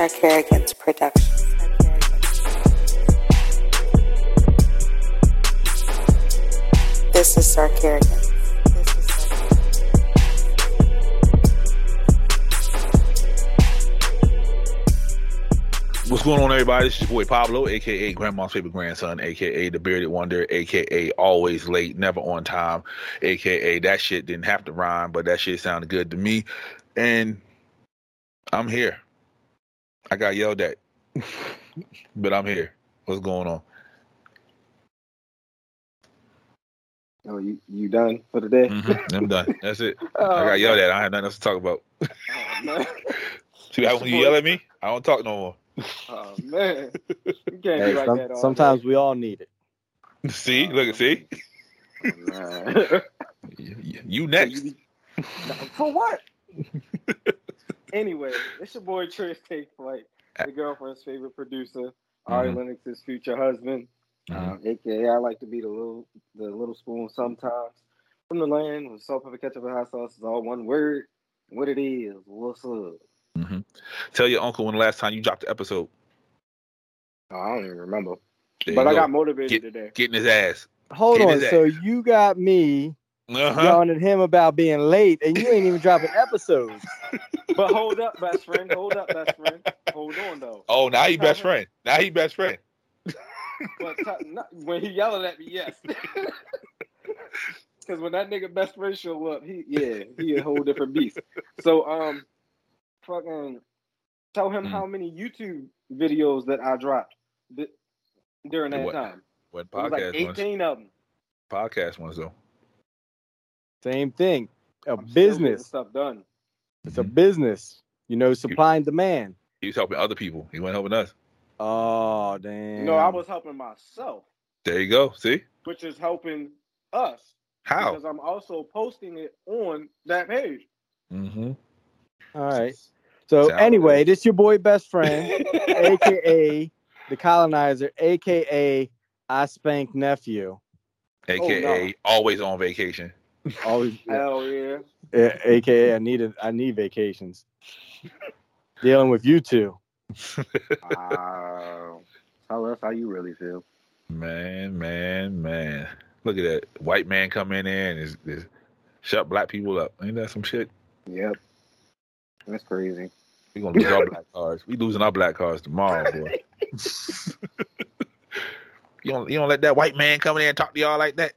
Sarkarigans production. This is Sarkarigans. What's going on, everybody? This is your boy Pablo, aka Grandma's favorite grandson, aka the bearded wonder, aka always late, never on time, aka that shit didn't have to rhyme, but that shit sounded good to me. And I'm here. I got yelled at, but I'm here. What's going on? Oh, you you done for the day? Mhm, I'm done. That's it. Oh, I got yelled at. I have nothing else to talk about. Oh, man. See, when you yell at me, I don't talk no more. Oh, man. You can't Hey, be like some- that all sometimes we all need it. See, look at see, day. Man. you, you next. for what? Anyway, it's your boy Trish Take Flight, the girlfriend's favorite producer, Ari Mhm. Lennox's future husband, Mhm. um, aka I like to be the little the little spoon sometimes. From the land with salt, pepper, ketchup, and hot sauce is all one word. What it is, what's up? Mm-hmm. Tell your uncle when the last time you dropped the episode. Oh, I don't even remember. There but I go. got motivated today. getting his ass. Hold Hit on. his So you got me Uh-huh. yelling at him about being late, and you ain't even dropping episodes. But hold up, best friend. Hold up, best friend. Hold on though. Oh, now he best friend. Now he best friend. But t- not, when he yelling at me, yes. Because when that nigga best friend show up, he yeah, he a whole different beast. So um, fucking tell him Mm. how many YouTube videos that I dropped th- during that What? time. What It was like podcast ones? eighteen of them. Podcast ones though. Same thing. A I'm still business. stuff done. It's a business. You know, supply and demand. He was helping other people. He wasn't helping us. Oh damn. No, I was helping myself, There you go. See which is helping us how? because I'm also posting it on that page. Mm-hmm. All right. So Sound anyway, this your boy best friend, aka the colonizer, aka I spank nephew. AKA no. always on vacation. Always, Hell yeah. Yeah, aka I needed I need vacations. Dealing with you two. Wow. Tell us how you really feel. Man, man, man. Look at that white man coming in and is, is shut black people up. Ain't that some shit? Yep. That's crazy. We gonna lose our black cards. We losing our black cards tomorrow, boy. you don't you don't let that white man come in and talk to y'all like that.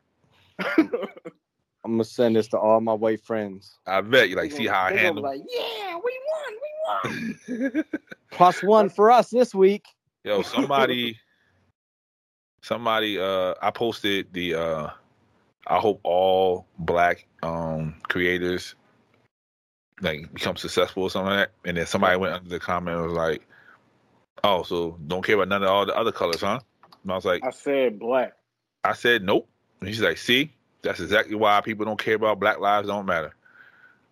I'm gonna send this to all my white friends. I bet you like see how I handle. be Like, yeah, we won, we won. Plus one for us this week. Yo, somebody, somebody. Uh, I posted the. Uh, I hope all black um creators like become successful or something like that. And then somebody went under the comment and was like, "Oh, so don't care about none of all the other colors, huh?" And I was like, I said black. I said nope. And she's like, "See, that's exactly why people don't care about Black Lives Don't Matter."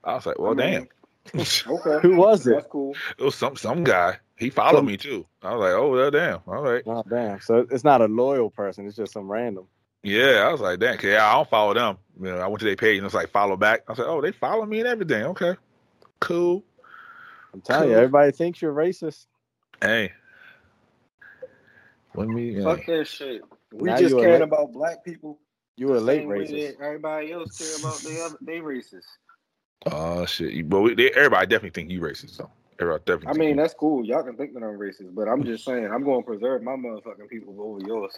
I was like, "Well, I mean, damn." Okay. Who was it? That's cool. It was some some guy. He followed Some- me too. I was like, "Oh, well, damn. All right." Oh damn. So it's not a loyal person, it's just some random. Yeah, I was like, damn, 'cause, yeah, I don't follow them. You know, I went to their page and it's like follow back. I was like, oh, they follow me and everything. Okay, cool. I'm telling you, everybody thinks you're racist. Hey, when we, yeah. Fuck that shit. We Now just you caring about black people. You were a late same racist. Everybody else care about they other they racist. oh shit, but we, they, everybody definitely think you racist though. Everybody definitely. I mean, that's cool. Y'all can think that I'm racist, but I'm just saying I'm going to preserve my motherfucking people over yours.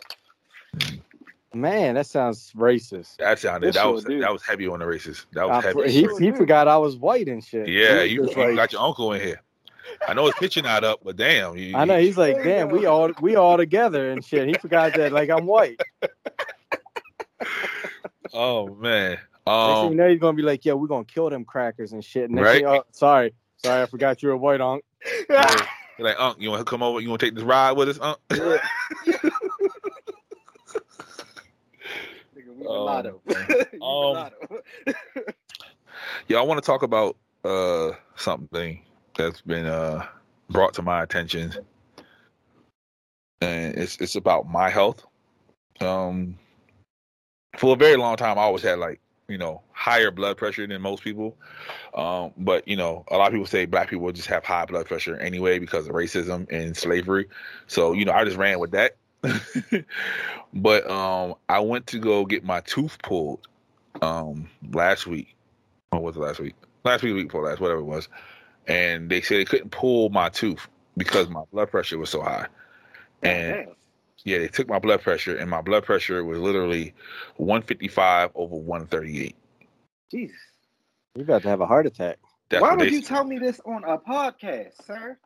Man, that sounds racist. that sounded that was do. that was heavy on the racist. That was for- heavy. he, he forgot I was white and shit. yeah, you, you like- got your uncle in here. I know his picture not up, but damn, you, I know he's like, There damn, we all we all together and shit. He forgot that like I'm white. Oh man. Next thing you Um, know, he's gonna be like, yo, we're gonna kill them crackers and shit. Next Right. thing, oh, sorry, sorry, I forgot you're a white unk. you're like, Unc, you want to come over? You want to take this ride with us, Unc? Nigga, we Oh, mulatto. man. Um. Yeah, I want to talk about uh something that's been uh brought to my attention, and it's it's about my health. Um, for a very long time, I always had like you know, higher blood pressure than most people. Um, but you know, a lot of people say black people just have high blood pressure anyway because of racism and slavery. So you know, I just ran with that. but um, I went to go get my tooth pulled um last week. What was it last week? Last week, week before last, whatever it was. And they said they couldn't pull my tooth because my blood pressure was so high. And. Yeah, they took my blood pressure, and my blood pressure was literally 155 over 138. Jesus. You're about to have a heart attack. That's Why would they you tell me this on a podcast, sir?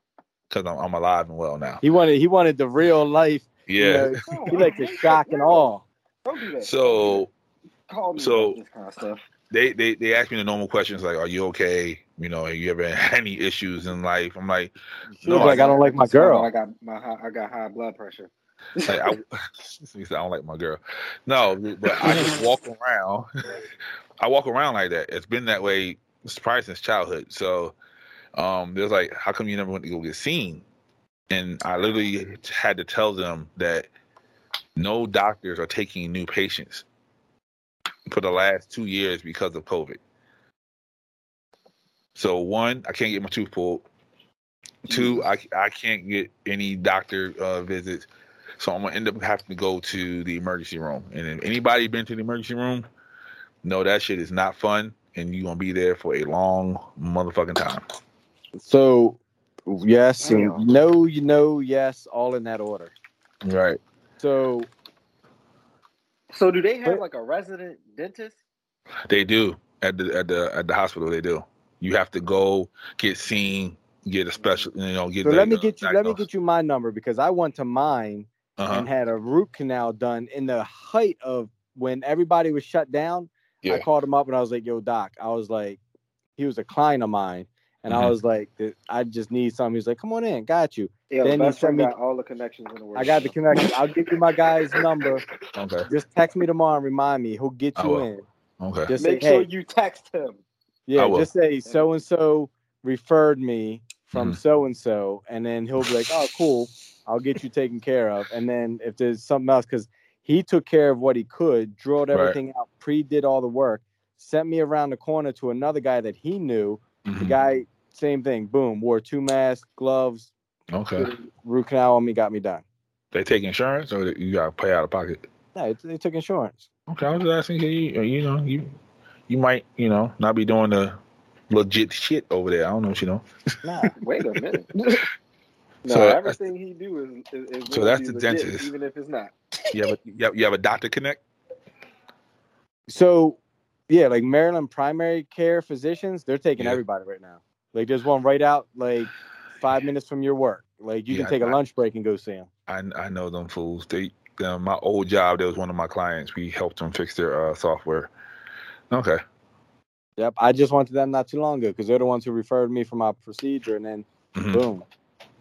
because I'm, I'm alive and well now. He wanted he wanted the real life. you Yeah. know, he likes the shock and awe. Don't do that. So call me so- this kind of stuff. they, they they asked me the normal questions like, "Are you okay? You know, have you ever had any issues in life?" I'm like, She was like, I don't like my Just found out girl. I got my high, I got high blood pressure. Like I, I don't like my girl. No, but I just walk around. I walk around like that. It's been that way probably since childhood. So um, there's like, how come you never went to go get seen? And I literally had to tell them that no doctors are taking new patients for the last two years because of COVID. So one, I can't get my tooth pulled. Two, I I can't get any doctor uh, visits, so I'm gonna end up having to go to the emergency room. And if anybody been to the emergency room, no, that shit is not fun, and you gonna be there for a long motherfucking time. So yes and Damn. no, you know, yes, all in that order. Right. So So do they have like a resident dentist? They do at the at the at the hospital. They do. You have to go get seen, get a special, you know, get. so let me get you let me get you my number because I went to mine Uh-huh. and had a root canal done in the height of when everybody was shut down. Yeah. I called him up and I was like, "Yo, doc," I was like, he was a client of mine, and I Mhm. was like, "I just need something." He's like, "Come on in, got you." Yeah, Then my he best friend sent me- got all the connections in the world. I got the connection. I'll give you my guy's number. Okay. Just text me tomorrow and remind me. He'll get you in. Okay. Just Make say, sure hey, you text him. yeah, just say so and so referred me from Mhm. so and so, and then he'll be like, "Oh, cool, I'll get you taken care of." And then if there's something else, because he took care of what he could, drilled Right. everything out, pre-did all the work, sent me around the corner to another guy that he knew. The Mhm. guy, same thing, boom, wore two masks, gloves, Okay. root canal on me, got me done. They take insurance, or you gotta pay out of pocket. No, they took insurance. Okay, I was just asking. 'cause You, you know, you you might, you know, not be doing the legit shit over there. I don't know what you know. Nah, Wait a minute. no, So that's- everything he do is, is, is So that's the legit, dentist. even if it's not. You have a you have, you have a doctor connect. So, yeah, like Maryland primary care physicians, they're taking Yeah. everybody right now. Like, there's one right out like five minutes from your work. Like, you Yeah, can take a I- lunch break and go see them. I I know them fools. They uh, my old job. There was one of my clients. We helped them fix their uh, software. Okay. Yep, I just went to them not too long ago because they're the ones who referred me for my procedure, and then Mhm. boom.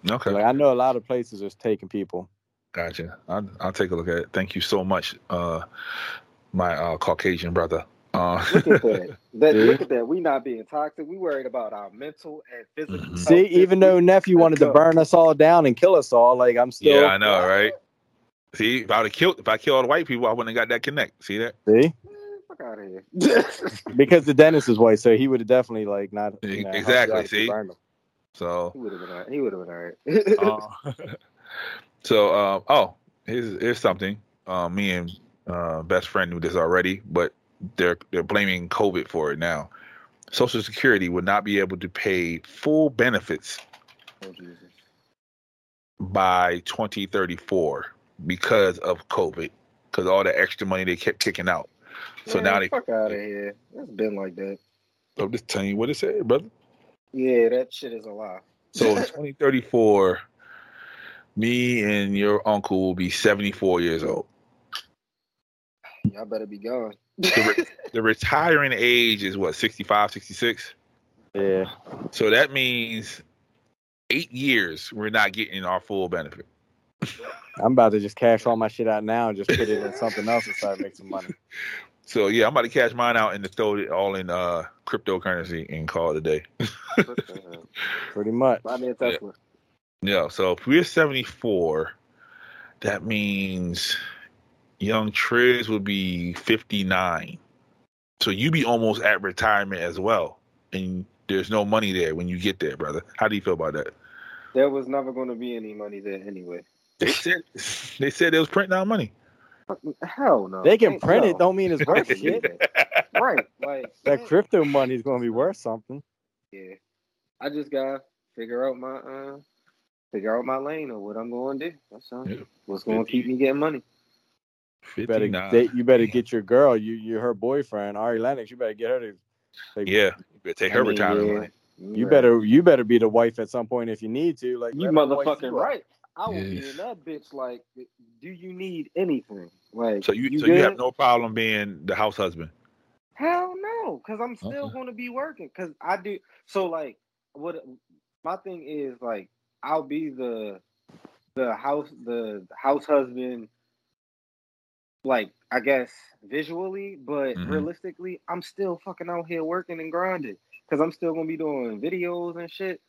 Okay. Like, I know a lot of places are taking people. Gotcha. I'll, I'll take a look at it. Thank you so much, uh, my uh, Caucasian brother. Uh, Look at that. that See? look at that. We not being toxic. We worried about our mental and physical. Mhm. See, even though nephew wanted to burn us all down and kill us all, like I'm still. yeah, I know, right? See, if I would have killed, if I killed all the white people, I wouldn't have got that connect. See that? See, fuck out of here. because the dentist is white, so he would have definitely like not. You know, Exactly, out if you see? So, he would have been all right. He would have been all right. uh, so, uh, oh, here's here's something. Uh, me and uh, best friend knew this already, but they're they're blaming COVID for it now. Social Security would not be able to pay full benefits oh, by 2034 because of COVID, because all the extra money they kept kicking out. So Man, now they. fuck out of here. It's been like that. I'm just telling you what it said, brother. Yeah, that shit is a lie. So in 2034, me and your uncle will be 74 years old. Y'all better be gone. The retiring age is what 65, 66. Yeah, So that means eight years we're not getting our full benefit. I'm about to just cash all my shit out now and just put it in something else and start making some money. So yeah, I'm about to cash mine out and to throw it all in uh cryptocurrency and call it a day. What the hell? Pretty much. Buy me a Tesla. Yeah, so if we're 74, that means young Triz would be 59. So you be almost at retirement as well, and there's no money there when you get there, brother. How do you feel about that? There was never going to be any money there anyway. They said they said they was printing out money. Hell no. They can print no. it, don't mean it's worth shit. right. Like That man, crypto money is gonna be worth something. Yeah. I just gotta figure out my uh figure out my lane or what I'm going to do. That's all. Yeah. What's going to keep me getting money? You better, 59. date, you better get your girl. You, you're her boyfriend, Ari Lennox. You better get her to. like, yeah, you better take her I mean, retirement yeah. money. You Right. better, you better be the wife at some point if you need to. Like You let motherfucking right. I will be in that bitch like do you need anything? Like So you, so good? you have no problem being the house husband. Hell no, because I'm still Okay. going to be working. Because I do. So like, what my thing is like, I'll be the the house the house husband. Like I guess visually, but Mhm. realistically, I'm still fucking out here working and grinding. Because I'm still gonna be doing videos and shit.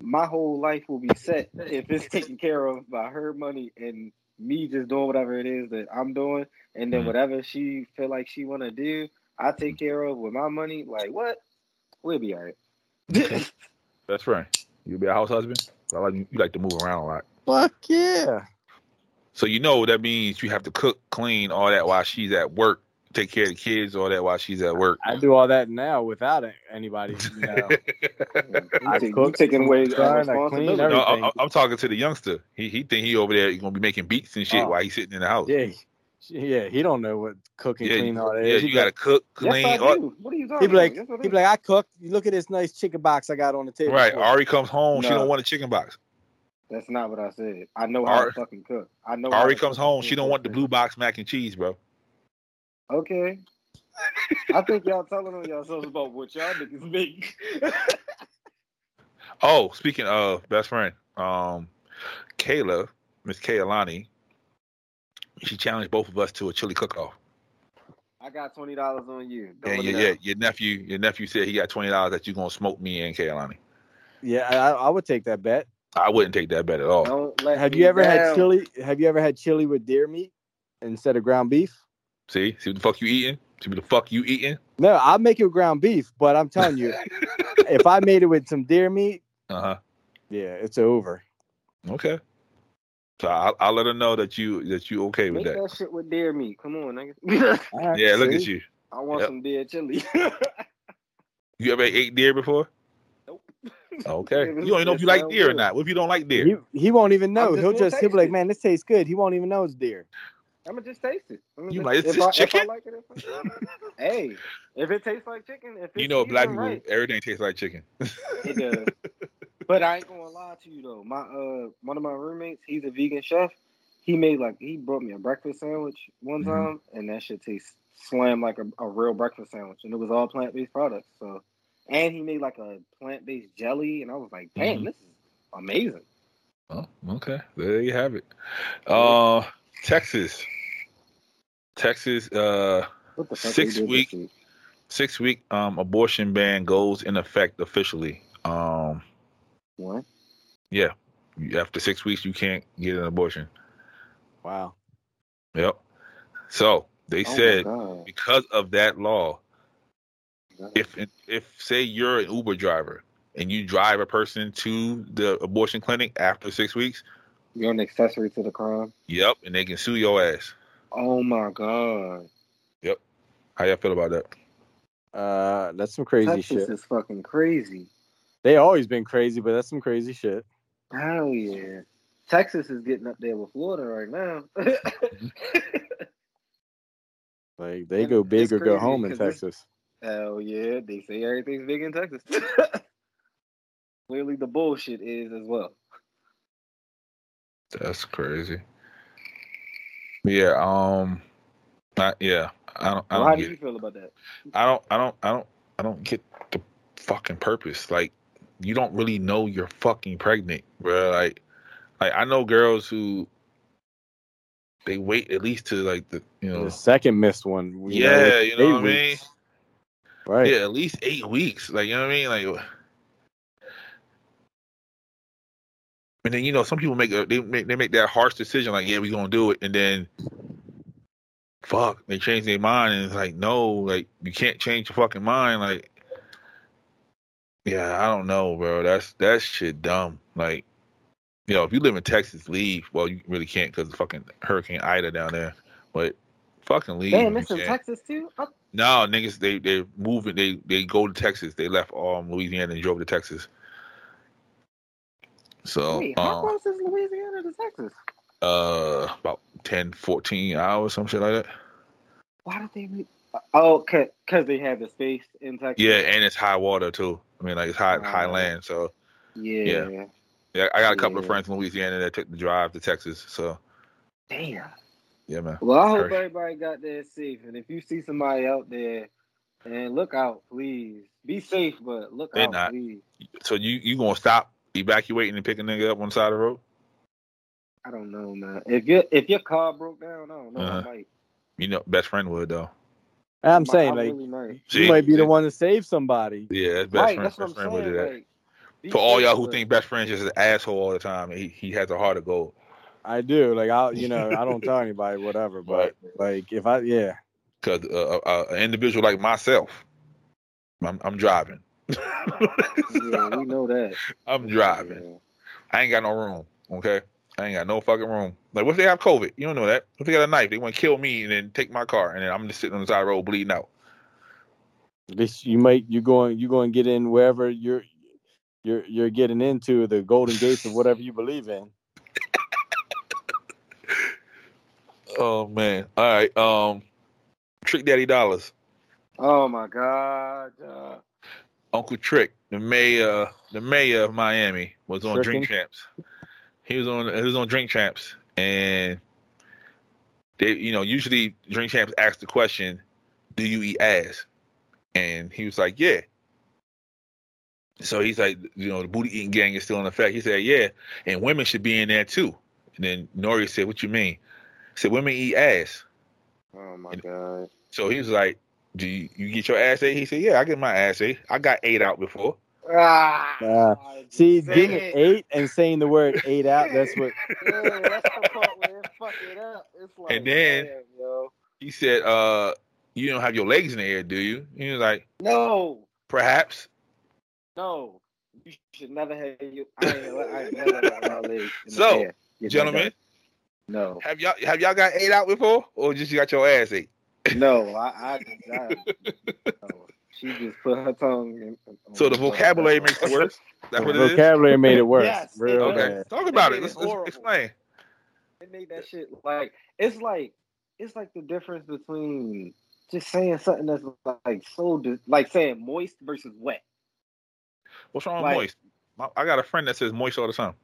My whole life will be set if it's taken care of by her money and me just doing whatever it is that I'm doing, and then Mhm. whatever she feel like she wanna do, I take care of with my money. Like what? We'll be alright. That's right. You'll be a house husband. I like you like to move around a lot. Fuck yeah. So you know that means you have to cook, clean, all that while she's at work. Take care of the kids, all that while she's at work. I do all that now without anybody. You know. I take- cook, taking away uh, I clean, responsibility. No, I, I'm talking to the youngster. He he think he over there gonna be making beats and shit Oh. while he's sitting in the house. yeah, yeah. He don't know what cooking, yeah, clean, all that yeah. is. He You gotta cook, Yes, clean. I all- do. What are you talking He be like, about? Yes, he be like, I cooked. You look at this nice chicken box I got on the table. right. for. Ari comes home. She don't want a chicken box. That's not what I said. I know how Ari- to fucking cook. I know. Ari to comes home. She don't want the blue box mac and cheese, bro. Okay. I think y'all telling on yourselves about what y'all niggas make. Oh, speaking of best friend, um, Kayla, Miss Kaylani, she challenged both of us to a chili cook-off. I got twenty dollars on you. Don't And let your, yeah, your nephew, your nephew said he got twenty dollars that you gonna smoke me and Kaylani. Yeah, I, I would take that bet. I wouldn't take that bet at all. Don't let Have you ever had chili? Have you ever had chili with deer meat instead of ground beef? See, see what the fuck you eating? See what the fuck you eating? No, I'll make it with ground beef, but I'm telling you, if I made it with some deer meat, Uh huh. yeah, it's over. Okay. So I'll, I'll let her know that you that you okay with that. that shit with deer meat. Come on, nigga. All right, Yeah, look at you. I want Yep. some deer chili. You ever ate deer before? Nope. Okay. You don't even know if you like deer or not. What if you don't like deer? He, he won't even know. just He'll just he'll be like, it. man, this tastes good. He won't even know it's deer. I'ma just taste it. You just- like, if this I, If chicken? I like it, if I, hey, if it tastes like chicken, if it's You know, black people, right, everything tastes like chicken. it does. but I ain't gonna lie to you though. My uh, one of my roommates, he's a vegan chef. He made like he brought me a breakfast sandwich one Mhm. time, and that shit tastes slam like a, a real breakfast sandwich, and it was all plant based products. So, and he made like a plant based jelly, and I was like, damn, Mhm. this is amazing. Oh, okay. There you have it. Uh, Texas. Texas, uh, What the fuck? Six they did this week- week? six week um abortion ban goes in effect officially. Um, What? yeah, after six weeks, you can't get an abortion. Wow. Yep. So they Oh said because of that law, God. if if say you're an Uber driver and you drive a person to the abortion clinic after six weeks, you're an accessory to the crime. yep, and they can sue your ass. Oh my god. Yep. How y'all feel about that? Uh, that's some crazy shit. Texas shit. is fucking crazy. They always been crazy, but that's some crazy shit. Hell yeah. Texas is getting up there with Florida right now. Like they And go big or go home in Texas. Hell yeah. They say everything's big in Texas. Clearly the bullshit is as well. That's crazy. Yeah. Um. I, yeah. I don't. I Well, don't do get. you feel about that? I don't. I don't. I don't. I don't get the fucking purpose. Like, you don't really know you're fucking pregnant, bro. Like, like I know girls who they wait at least to like the you know The second missed one. you Yeah, it's you know eight what I mean? Right. yeah at least eight weeks. Like you know what I mean? Like. And then you know some people make a, they make they make that harsh decision like yeah we're gonna do it and then fuck, they change their mind, and it's like, no, like you can't change your fucking mind, like. Yeah, I don't know, bro. That's that shit dumb. Like, you know, if you live in Texas, leave. Well, you really can't because of fucking Hurricane Ida down there. But fucking leave. Damn, it's in. Texas too. No, niggas, they they moving. They they go to Texas. They left um Louisiana and drove to Texas. So wait, how um, close is Louisiana to Texas? uh about 10, 14 hours, some shit like that. Why did they? Re- oh, cause, cause they have the space in Texas. Yeah, and it's high water too. I mean, like it's high high Oh. land. So yeah. Yeah. yeah, I got a couple of friends in Louisiana that took the drive to Texas. So Damn. yeah, man. Well, I hope Perfect. everybody got there safe. And if you see somebody out there, and look out, please. Be safe, but look They out, not. please. So you you gonna stop evacuating and picking nigga up on the side of the road? I don't know, man. If your if your car broke down, I don't know. Uh-huh. I might. You know, best friend would though. I'm I saying like really might. you might be the one to save somebody. Yeah, that's best Right, friend. that's what Best I'm would saying. do that. Like, For all y'all who but- think best friend's just an asshole all the time, he he has a heart of gold. I do. Like I, you know, I don't tell anybody whatever, but like if I, yeah, Because uh, uh, an individual like myself, I'm, I'm driving. Yeah, we know that. I'm driving. I ain't got no room. Okay, I ain't got no fucking room. Like, what if they have COVID? You don't know that. What if they got a knife? They want to kill me and then take my car, and then I'm just sitting on the side of the road bleeding out. this you might you going you going to get in wherever you're you're you're getting into the golden gates of whatever you believe in. Oh man. All right. Um, Trick Daddy Dollars, Oh my God. Uh, Uncle Trick, the mayor, the mayor of Miami, was on Drink Champs. He was on. He was on Drink Champs, and they, you know, usually Drink Champs ask the question, "Do you eat ass?" And he was like, "Yeah." So he's like, you know, the booty eating gang is still in effect. He said, "Yeah, and women should be in there too." And then Nore said, "What you mean?" He said, "Women eat ass." oh my God. So he was like, "Do you, you get your ass ate?" He said, "Yeah, I get my ass ate. I got ate out before." Ah, Uh, See, getting it. eight and saying the word eight out, that's what Yeah, that's the part where it fuck it up. It's like, And then- damn. He said, "Uh, you don't have your legs in the air, do you?" He was like, No, "Perhaps." no. You should never have you. I ain't, I ain't never got my legs. So, air. Get that Gentlemen. No, have y'all have y'all got ate out before, or just you got your ass ate? No. I, I, I no. She just put her tongue in. So the vocabulary makes it worse. That's the what it is. vocabulary made it worse. Yes, Real it Okay, bad. talk about They it. Let's, let's explain. It made that shit like it's like it's like the difference between just saying something that's like so di- like saying moist versus wet. What's wrong with moist? I got a friend that says moist all the time.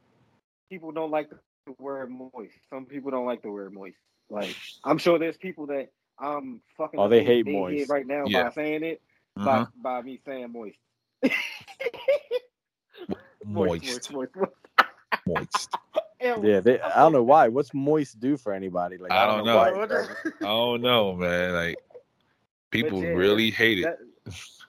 People don't like the word moist. Some people don't like the word moist. Like I'm sure there's people that I'm fucking. Oh, they hate their moist. right now Yeah. by saying it Mhm. by by me saying moist. Moist, moist, moist, moist. moist. Yeah, they, I don't know why. What's moist do for anybody? Like I don't know. why What it does I don't know, man. Like people yeah, really hate it. that,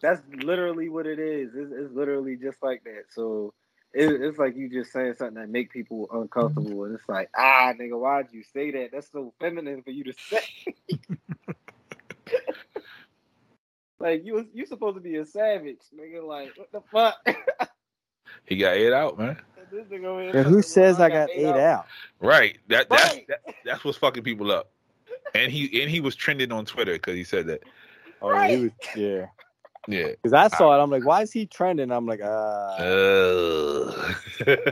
that's literally what it is. It's, it's literally just like that. So it, it's like you just saying something that make people uncomfortable, and it's like, ah, nigga, why'd you say that? That's so feminine for you to say. like you, you supposed to be a savage, nigga. Like what the fuck? He got ate out, man. This nigga over here Yeah, who says I got eight out? Right. That that's Right. that, that's what's fucking people up. And he and he was trending on Twitter because he said that. Oh, yeah, he was, yeah. Yeah. Because I saw it, I'm like, why is he trending? I'm like, uh, Uh.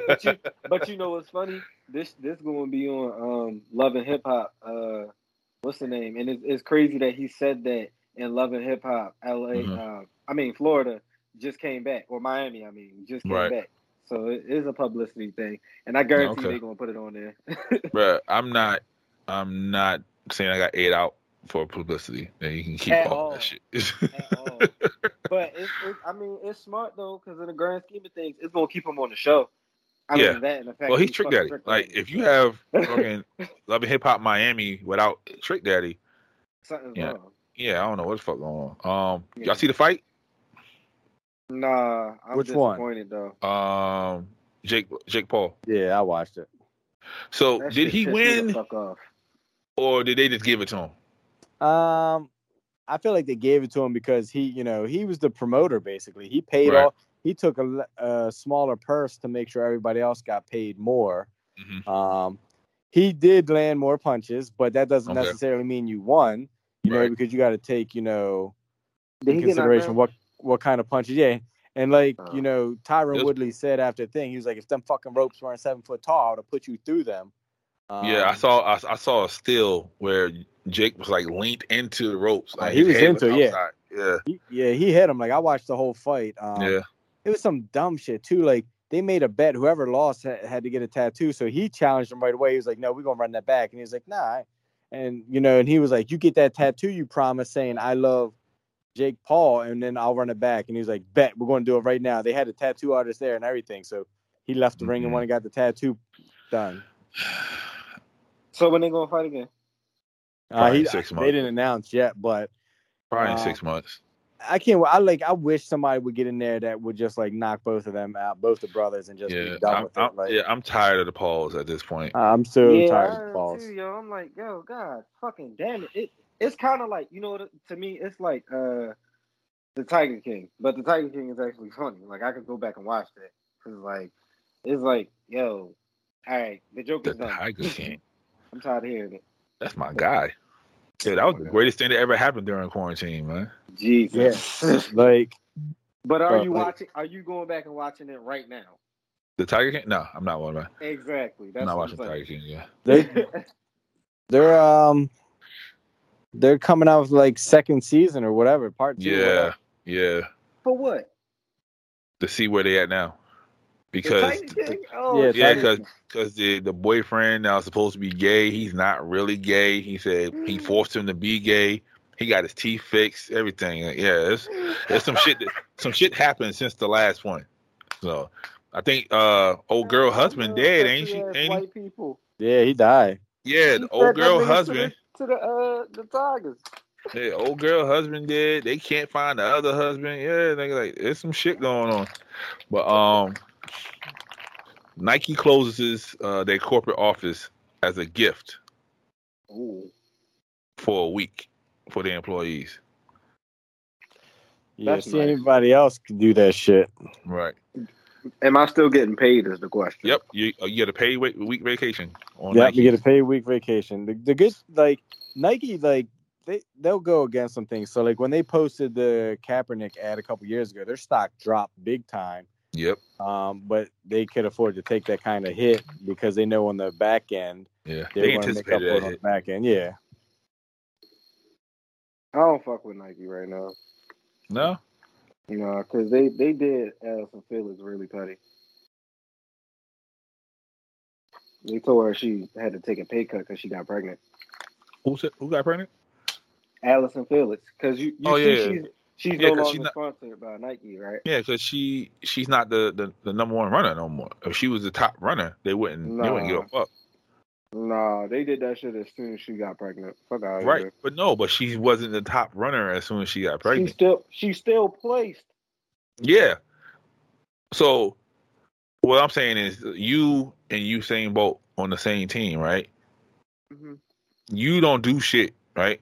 But you, but you know what's funny? This this going to be on um, Love and Hip Hop. Uh, what's the name? And it's, it's crazy that he said that in Love and Hip Hop. L.A. Mhm. Uh, I mean Florida just came back, or Miami. I mean just came Right. back. So it is a publicity thing, and I guarantee Okay. they're gonna put it on there. Bruh, I'm not I'm not saying I got ate out for publicity. Then you can keep At all all. that shit. At all. but it's, it's, I mean, it's smart though, because in the grand scheme of things, it's gonna keep him on the show. I Yeah. mean, that and the fact well, that he's Trick Daddy. Trick Like Daddy. if you have fucking Love and Hip Hop Miami without Trick Daddy, something's Yeah. wrong. yeah, I don't know what the fuck going on. Um, Yeah. y'all see the fight? Nah, I'm Which one? disappointed though. Um, Jake Jake Paul. yeah, I watched it. So That did he pissed me the win Fuck off. or did they just give it to him? Um, I feel like they gave it to him because he, you know, he was the promoter basically. He paid Right. all. He took a, a smaller purse to make sure everybody else got paid more. Mhm. Um, he did land more punches, but that doesn't Okay. necessarily mean you won. You know, because you got to take, you know, Did in he get knocked consideration what what kind of punches. Yeah, and like Oh. you know, Tyron Yes. Woodley said after the thing, he was like, if them fucking ropes weren't seven foot tall, I would have put you through them. Yeah, I Um, saw I, I saw a still where Jake was like leaned into the ropes. Like Oh, he was into it, yeah. yeah, He, yeah, he hit him. Like I watched the whole fight. Um, yeah. it was some dumb shit too. Like they made a bet whoever lost had, had to get a tattoo. So he challenged him right away. He was like, "No, we're gonna run that back." And he's like, "Nah." And you know, and he was like, "You get that tattoo you promised, saying I love Jake Paul, and then I'll run it back." And he was like, "Bet we're gonna do it right now." They had a tattoo artist there and everything. So he left the ring and Mhm. went and got the tattoo done. So when they gonna fight again? Uh, Probably he, in six they didn't announce yet, but Probably in Uh, six months. I can't. I like. I wish somebody would get in there that would just like knock both of them out, both the brothers, and just Yeah, be done I'm, with it. I'm- Like, yeah, I'm tired of the pause at this point. I'm so yeah, tired of the balls. too, yo. I'm like, yo, God, fucking damn it. it it's kind of like, you know, what, to me, it's like uh the Tiger King, but the Tiger King is actually funny. Like I could go back and watch that because, like, it's like, yo, all right, the joke The is done. Tiger King. I'm tired of hearing it. That's my guy. Yeah, that was the greatest thing that ever happened during quarantine, man. Jesus. Like, but are Uh, you like- watching? Are you going back and watching it right now? The Tiger King? No, I'm not watching. Exactly. That's I'm not what watching Tiger King. Yeah, they they're um they're coming out with like second season or whatever, part two. yeah, yeah. For what? To see where they at now, The because Tiger Oh, Yeah, yeah, because because the the boyfriend now supposed to be gay. He's not really gay. He said he forced him to be gay. He got his teeth fixed, everything. Yeah, it's there's some shit that some shit happened since the last one. So I think uh old girl husband dead, ain't she? Country-ass Ain't he? White people. Yeah, he died. Yeah, He the old girl husband. to the, to the uh the Tigers. Yeah, old girl husband dead. They can't find the other husband. Yeah, nigga, like there's some shit going on. But um, Nike closes uh, their corporate office as a gift Ooh. for a week for their employees. Yeah, That's see nice. anybody else could do that shit. Right. Am I still getting paid? Is the question. Yep. You uh, you get a paid week, week vacation on Yeah, Nike. you get a paid week vacation. The, the good like Nike like they they'll go against some things. So like when they posted the Kaepernick ad a couple years ago, their stock dropped big time. Yep. Um, but they could afford to take that kind of hit because they know on the back end Yeah. they're They going to make up for it that on hit. the back end. Yeah, I don't fuck with Nike right now. No. You know, because they they did Allison Felix really petty. They told her she had to take a pay cut because she got pregnant. Who said, who got pregnant? Allison Felix, because you, you Oh, see yeah. she's she's Yeah, no longer she's not- sponsored by Nike, right? Yeah, because she she's not the, the the number one runner no more. If she was the top runner, they wouldn't they wouldn't give a fuck. Nah, they did that shit as soon as she got pregnant. Fuck out Right. here. But no, but she wasn't the top runner as soon as she got pregnant. She still she still placed. Yeah. So what I'm saying is you and Usain Bolt on the same team, right? Mm-hmm. You don't do shit, right?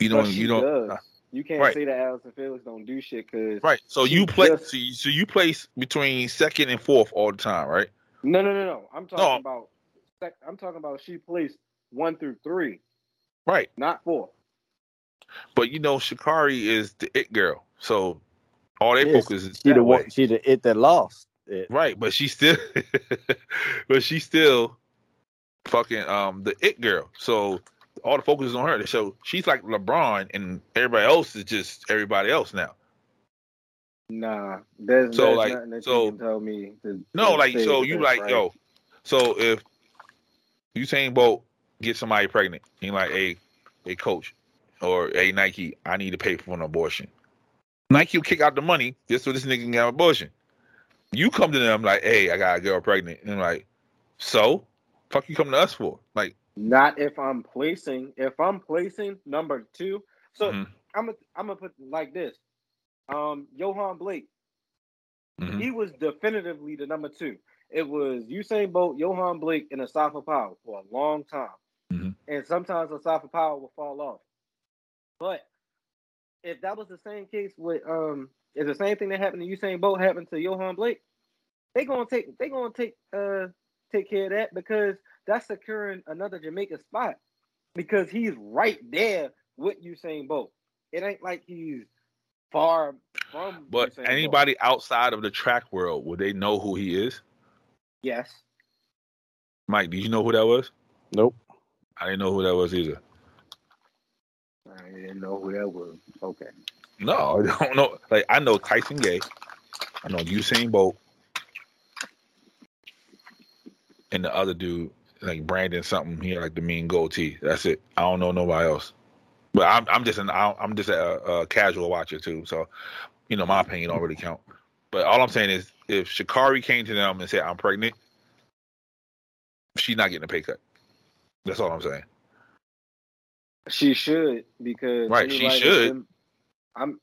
You don't. But she You don't. does. You can't Right. say that Allison Felix don't do shit because Right. So you play. just- So you, so you place between second and fourth all the time, right? no, no, no, no. I'm talking No. about. I'm talking about she placed one through three, Right. not four. But you know, Sha'Carri is the it girl, so all they Yes, focus is she that the way. one, she the it that lost it. Right, but she still, but she still fucking um the it girl. So all the focus is on her. So she's like LeBron, and everybody else is just everybody else now. Nah, there's, So, there's like, nothing that so- you can tell me. To, No, to like so you like right. yo. So if Usain Bolt get somebody pregnant, and like, hey, hey, coach, or hey, Nike, I need to pay for an abortion. Nike will kick out the money just so this nigga can get an abortion. You come to them like, hey, I got a girl pregnant, and I'm like, so, fuck you come to us for? Like, Not if I'm placing. If I'm placing number two, so Mhm. I'm gonna I'm gonna put like this. Um, Yohan Blake, mhm. he was definitively the number two. It was Usain Bolt, Yohan Blake, and Asafa Powell for a long time. Mhm. and sometimes of power will fall off. But if that was the same case with um, if the same thing that happened to Usain Bolt happened to Yohan Blake, they gonna take they gonna take uh take care of that because that's securing another Jamaica spot because he's right there with Usain Bolt. It ain't like he's far from. But Usain Bolt. anybody outside of the track world, would they know who he is? yes, Mike, did you know who that was? Nope. I didn't know who that was either. I didn't know who that was. Okay, No, I don't know. Like I know Tyson Gay, I know Usain Bolt, and the other dude, like Brandon something. He had like the mean goatee. That's it. I don't know nobody else. But I'm I'm just an I'm just a, a casual watcher too. So, you know, my opinion don't really count. But all I'm saying is, if Sha'Carri came to them and said I'm pregnant, she's not getting a pay cut. That's all I'm saying. she should because Right, she anybody should. that's I'm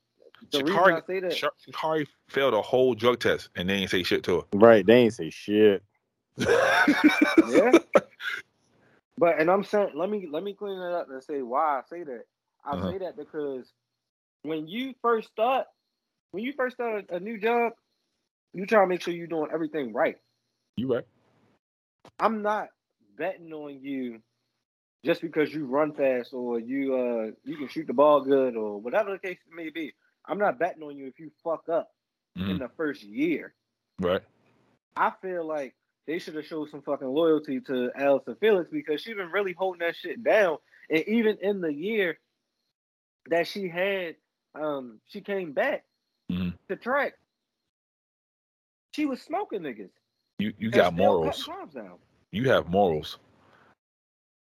the reason I Sha'Carri, say that. Sha- Sha'Carri failed a whole drug test and they ain't say shit to her. Right. They ain't say shit. yeah. But and I'm saying, let me let me clean it up and say why I say that. I Uh-huh. say that because when you first start, when you first start a, new job, you try to make sure you're doing everything right. You right. I'm not betting on you just because you run fast or you uh you can shoot the ball good or whatever the case may be. I'm not betting on you if you fuck up in Mhm. the first year. Right. I feel like they should have showed some fucking loyalty to Allison Felix because she's been really holding that shit down. And even in the year that she had, um, she came back Mhm. to track. She was smoking niggas. You you got morals. cutting times down. You have morals.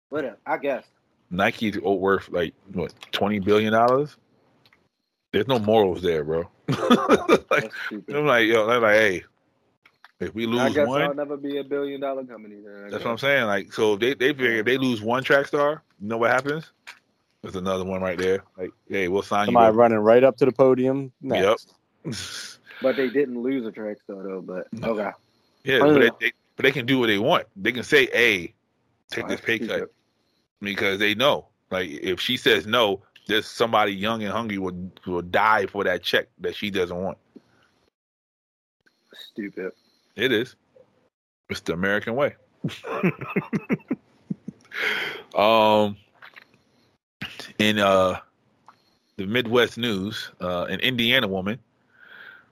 Whatever, I guess. Nike's worth like what twenty billion dollars. There's no morals there, bro. like, I'm like, yo, they're like, hey, if we I lose guess one, I'll never be a billion dollar company. Then, that's what I'm saying. Like, so if they they figure if they lose one track star, you know what happens? There's another one right there. Like, hey, we'll sign you. Somebody you. running right up to the podium. Next. Yep. But they didn't lose a track star though. But No. okay, yeah, but they, they but they can do what they want. They can say, hey, take this pay cut. because they know like if she says no there's somebody young and hungry will will die for that check that she doesn't want Stupid. It is it's the american way um in uh the midwest news uh an indiana woman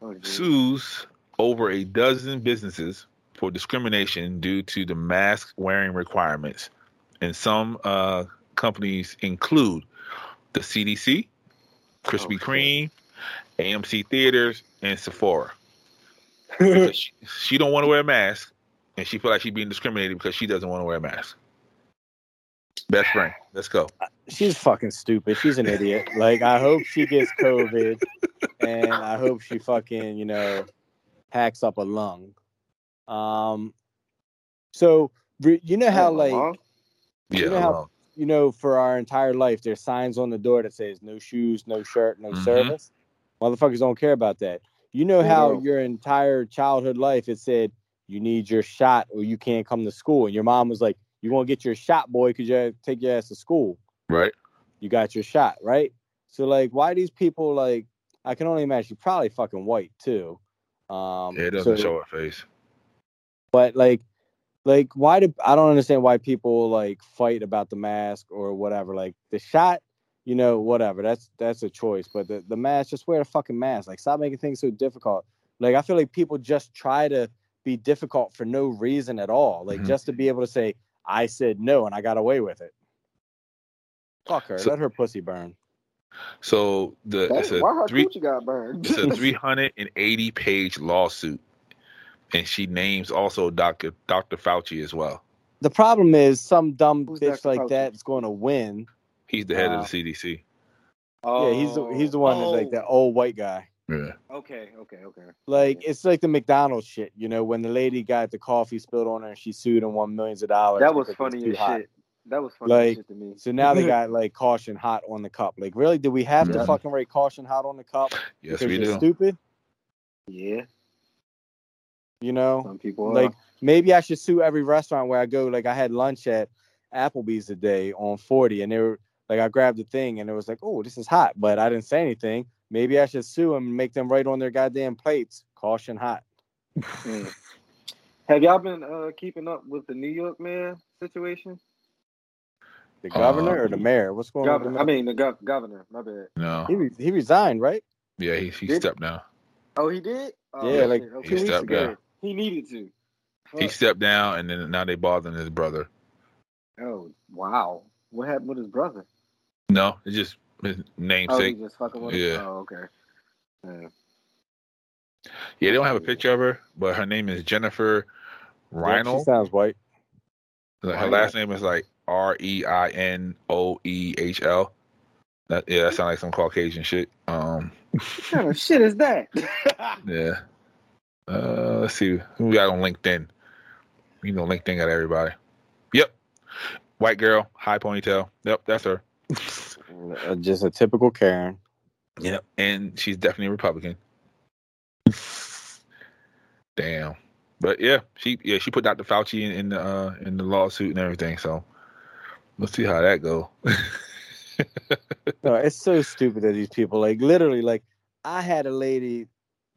Oh, sues over a dozen businesses for discrimination due to the mask wearing requirements. And some uh, companies include the CDC, Krispy Oh. Kreme, AMC Theaters, and Sephora. Because she, she don't want to wear a mask, and she feel like she's being discriminated because she doesn't want to wear a mask. Best friend, let's go. She's fucking stupid. She's an idiot. Like I hope she gets COVID, and I hope she fucking you know hacks up a lung. Um, so you know how like huh? Yeah, know how- you know for our entire life there's signs on the door that says no shoes, no shirt, no Mhm. service. Motherfuckers don't care about that. You know how your entire childhood life it said you need your shot or you can't come to school, and your mom was like, "You want to get your shot, boy, because you take your ass to school." right? you got your shot, right? So like, why these people like? I can only imagine you're probably fucking white too. Um, Yeah, it doesn't so- show her face. But like, like why do I don't understand why people like fight about the mask or whatever? Like the shot, you know, whatever. That's that's a choice. But the the mask, just wear a fucking mask. Like stop making things so difficult. Like I feel like people just try to be difficult for no reason at all. Like Mhm. just to be able to say I said no and I got away with it. Fuck her. So- Let her pussy burn. So the it's Dang, why a her three got burned? it's a 380 page lawsuit, and she names also Dr. Dr. Fauci as well. The problem is some dumb Who's bitch Dr. like Fauci? that's going to win. He's the head Uh, of the CDC. Oh, yeah, he's the, he's the one that's like Oh, that old white guy. Yeah. Okay, okay, okay. Like it's like the McDonald's shit, you know, when the lady got the coffee spilled on her and she sued and won millions of dollars. That was funny as hot. shit. That was funny Like, shit to me. So now they got like caution hot on the cup. Like, really? Do we have to fucking rate caution hot on the cup Yes, because we you're do. stupid? yeah, You know, some people like are. maybe I should sue every restaurant where I go. Like I had lunch at, Applebee's today on 40, and they were like, I grabbed the thing, and it was like, oh, this is hot, but I didn't say anything. Maybe I should sue them and make them write on their goddamn plates, caution hot. Mm. Have y'all been uh, keeping up with the New York mayor situation? The governor Uh, or the mayor? What's going Governor, I mean the gov- governor. My bad. No. He, re- he resigned, right? Yeah, he, he Did- stepped down. Oh, he did. Oh, Yeah, like shit. Okay. two He weeks stepped ago. down. He needed to. He stepped down, and then now they bothering his brother. Oh wow! What happened with his brother? No, it's just his Oh, namesake. just fucking with Yeah. Oh, okay. Yeah. Yeah, they don't have a picture of her, but her name is Jennifer Yeah, she sounds white. Her Reinl. last name is like R E I N O E H L. That yeah, that sounds like some Caucasian shit. Um, What kind of shit is that? yeah. Uh, let's see who we got on LinkedIn. You know, LinkedIn got everybody. Yep, white girl, high ponytail. Yep, that's her. Uh, Just a typical Karen. Yep, and she's definitely a Republican. Damn, but yeah, she yeah she put Dr. Fauci in, in the uh, in the lawsuit and everything. So let's see how that go. No, it's so stupid that these people like literally like I had a lady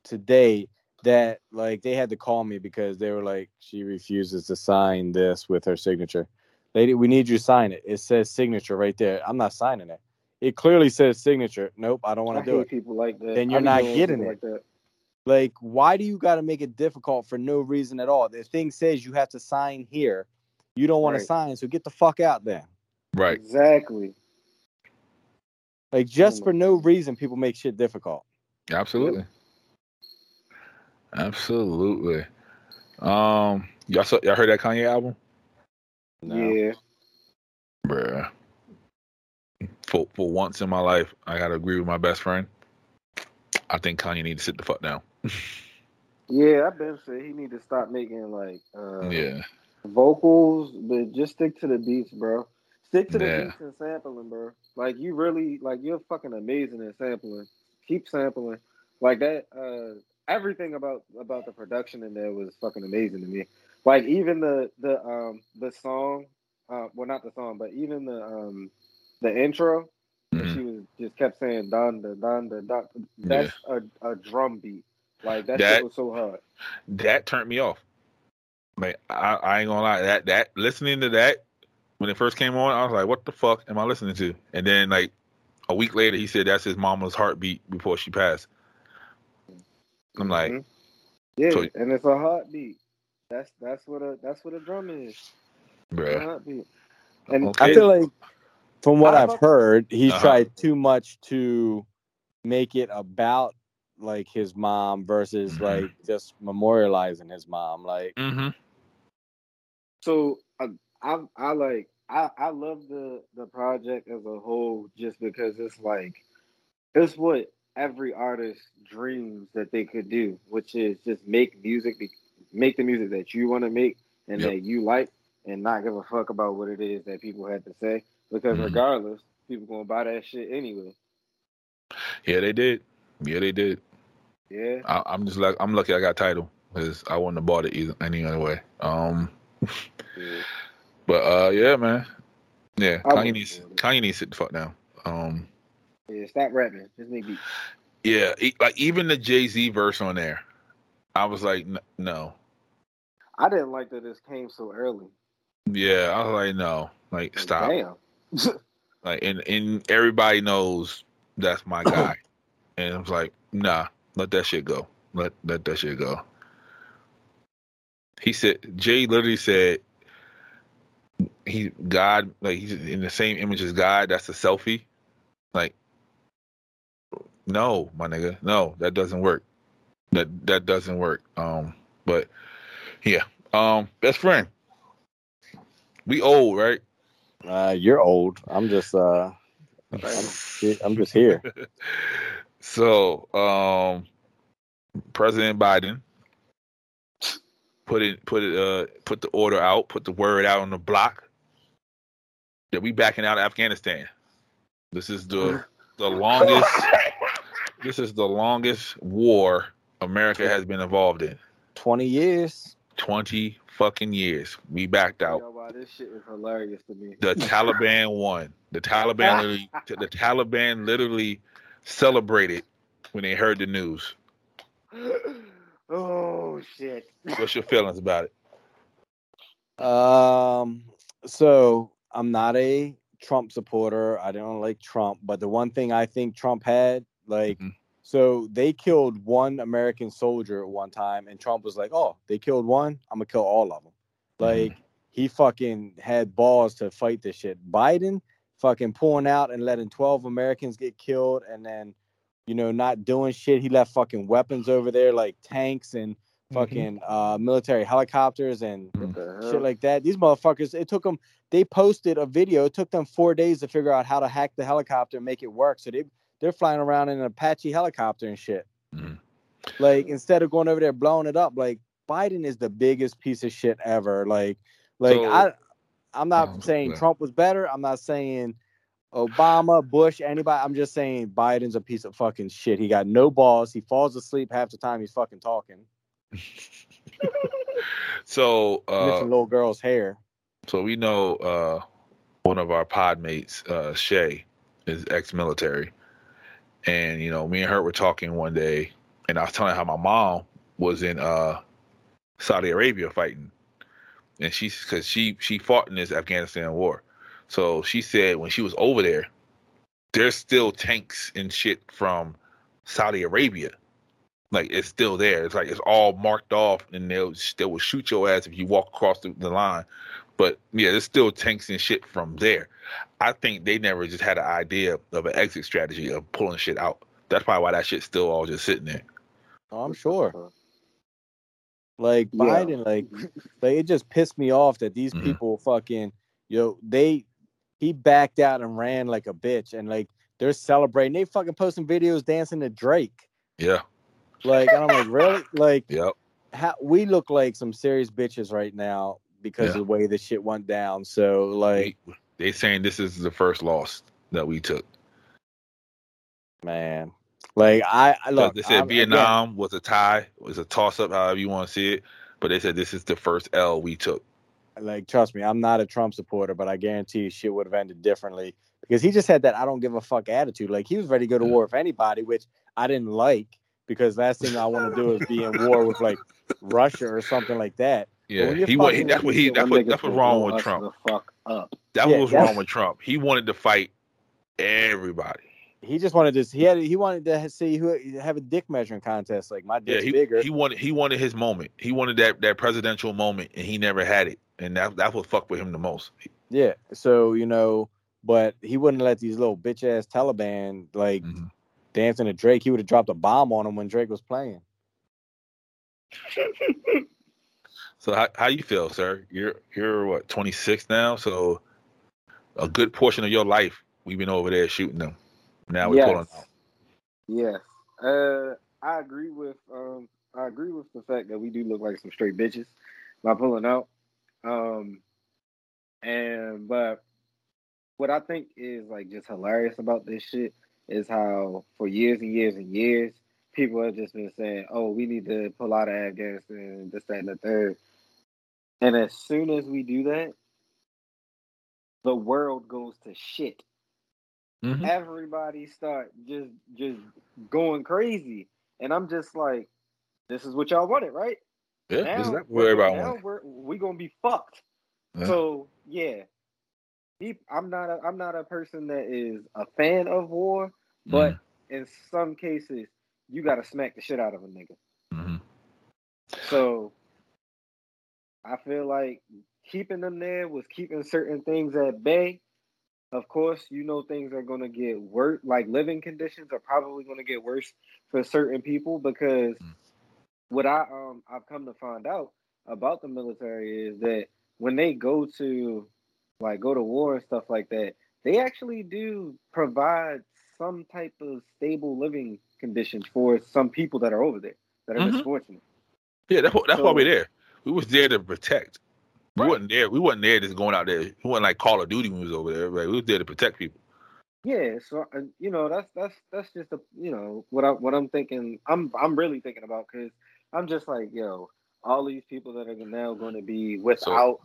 today that like they had to call me because they were like she refuses to sign this with her signature. Lady, we need you to sign it. It says signature right there. I'm not signing it. It clearly says signature. Nope, I don't want to do hate it. people like that. Then you're not getting it. Like that. Like, why do you got to make it difficult for no reason at all? The thing says you have to sign here. You don't want Right. to sign, so get the fuck out then. right. Exactly. Like, just for no reason, people make shit difficult. Absolutely. Absolutely. Um, y'all saw, y'all heard that Kanye album, Yeah. bruh. For for once in my life, I gotta agree with my best friend. I think Kanye needs to sit the fuck down. Yeah, I've been saying he need to stop making like uh yeah, vocals, but just stick to the beats, bro. Stick to the Yeah. beats and sampling, bro. Like you really like you're fucking amazing at sampling. Keep sampling. Like that uh everything about about the production in there was fucking amazing to me. Like even the the um the song uh well not the song, but even the um the intro Mhm. she was just kept saying don da don da don that's a, a drum beat. Like that, That- shit was so hard. that turned me off. Like I, I ain't gonna lie, that that listening to that when it first came on, I was like, "What the fuck am I listening to?" And then like a week later, he said that's his mama's heartbeat before she passed. I'm like, Mhm. yeah, so- and it's a heartbeat. That's that's what a that's what a drum is. Bruh. And Okay. I feel like, from what I I've heard, he Uh-huh. tried too much to make it about like his mom versus Mhm. like just memorializing his mom. Like, Mm-hmm. so I, I I like I I love the the project as a whole just because it's like it's what every artist dreams that they could do, which is just make music, be, make the music that you want to make and Yep. that you like, and not give a fuck about what it is that people had to say. Because Mhm. regardless, people gonna buy that shit anyway. Yeah, they did. Yeah, they did. Yeah. I, I'm just like I'm lucky I got title because I wouldn't have bought it either any other way. Um, yeah. but uh, yeah, man. Yeah, I Kanye needs. Kanye needs to sit the fuck down. Um, Yeah, stop rapping. Just make beats. yeah, like even the Jay Z verse on there, I was like, no. I didn't like that this came so early. Yeah, I was like, no, like stop. Damn. Like, and and everybody knows that's my guy, and I was like, nah, let that shit go. Let let that shit go. He said, Jay literally said, he God, like he's in the same image as God. That's a selfie. Like, no, my nigga, no, that doesn't work. That that doesn't work. Um, but yeah, um, best friend. We old, right? uh, you're old. I'm just, uh, I'm, I'm just here. so, um, President Biden put it, put it, uh, put the order out, put the word out on the block that we backing out of Afghanistan. This is the the longest. this is the longest war America has been involved in. Twenty years. 20 fucking years. We backed out. Yo, wow, this shit is hilarious to me. The Taliban won. The Taliban literally, the Taliban literally celebrated when they heard the news. oh shit. What's your feelings about it? Um, so I'm not a Trump supporter. I don't like Trump, but the one thing I think Trump had, like, Mhm. So they killed one American soldier at one time, and Trump was like, "Oh, they killed one. I'm gonna kill all of them." Mm-hmm. Like, he fucking had balls to fight this shit. Biden fucking pulling out and letting 12 Americans get killed, and then, you know, not doing shit. He left fucking weapons over there, like tanks and mm-hmm. fucking uh, military helicopters and mm-hmm. What the hell? shit like that. These motherfuckers, it took them. They posted a video. It took them four days to figure out how to hack the helicopter and make it work. So they they're flying around in an Apache helicopter and shit. Mhm. Like instead of going over there blowing it up, like Biden is the biggest piece of shit ever. Like, like So- I, I'm not Oh, saying yeah. Trump was better. I'm not saying Obama, Bush, anybody. I'm just saying Biden's a piece of fucking shit. He got no balls. He falls asleep half the time he's fucking talking, So, uh, missing little girl's hair. so we know uh, one of our pod mates, uh, Shay, is ex-military, and you know, me and her were talking one day, and I was telling her how my mom was in uh, Saudi Arabia fighting, and she because she she fought in this Afghanistan war, so she said when she was over there, there's still tanks and shit from Saudi Arabia. Like it's still there. It's like it's all marked off, and they'll they will shoot your ass if you walk across the, the line. But yeah, there's still tanks and shit from there. I think they never just had an idea of an exit strategy of pulling shit out. That's probably why that shit's still all just sitting there. Oh, I'm sure. Like Yeah. Biden, like, like it just pissed me off that these Mhm. people fucking, yo, they, he backed out and ran like a bitch, and like they're celebrating. They fucking posting videos dancing to Drake. Yeah. Like, and I'm like, really? Like, Yep. how, we look like some serious bitches right now because Yeah. of the way this shit went down. So, like, We- they saying this is the first loss that we took. man, like I, I look. they said I'm- again, Vietnam was a tie, was a toss up, however you want to see it. But they said this is the first L we took. like trust me, I'm not a Trump supporter, but I guarantee shit would have ended differently because he just had that I don't give a fuck attitude. Like he was ready to go to Yeah. war with anybody, which I didn't like because last thing I want to do is be in war with like Russia or something like that. Yeah, he, wa- he that's what he that's what that's what's wrong with Trump. The fuck up. That Yeah, was wrong with Trump. He wanted to fight everybody. He just wanted to. He had. He wanted to see who have a dick measuring contest. Like my Yeah, dick's he, bigger. he wanted he wanted his moment. He wanted that that presidential moment, and he never had it. And that that's what fucked with him the most. yeah. So you know, but he wouldn't let these little bitch ass Taliban like Mhm. dancing to Drake. He would have dropped a bomb on him when Drake was playing. So how how you feel, sir? You're you're what 26 now, so a good portion of your life we've been over there shooting them. Now we're yes. pulling out. Yes. Uh, I agree with um, I agree with the fact that we do look like some straight bitches by pulling out. Um, and but what I think is like just hilarious about this shit is how for years and years and years people have just been saying, "Oh, we need to pull out of Afghanistan, this, that, and the third. And as soon as we do that, the world goes to shit Mhm. everybody start just just going crazy, and I'm just like, this is what y'all wanted, right? Yeah, now, this is what we're, everybody now wants. we're we gonna be fucked. Yeah. So yeah, I'm not a I'm not a person that is a fan of war, but Mhm. in some cases, you gotta smack the shit out of a nigga. Mhm. So I feel like keeping them there was keeping certain things at bay. Of course, you know things are gonna get worse. Like living conditions are probably gonna get worse for certain people because Mm. what I um I've come to find out about the military is that when they go to like go to war and stuff like that, they actually do provide some type of stable living conditions for some people that are over there that are Mhm. misfortunate. Yeah, that's that's why we're there. We was there to protect. We Right. wasn't there. We wasn't there just going out there. We wasn't like Call of Duty when we was over there. Like, we was there to protect people. Yeah, so uh, you know that's that's that's just a you know what I what I'm thinking. I'm I'm really thinking about because I'm just like yo, all these people that are now going to be without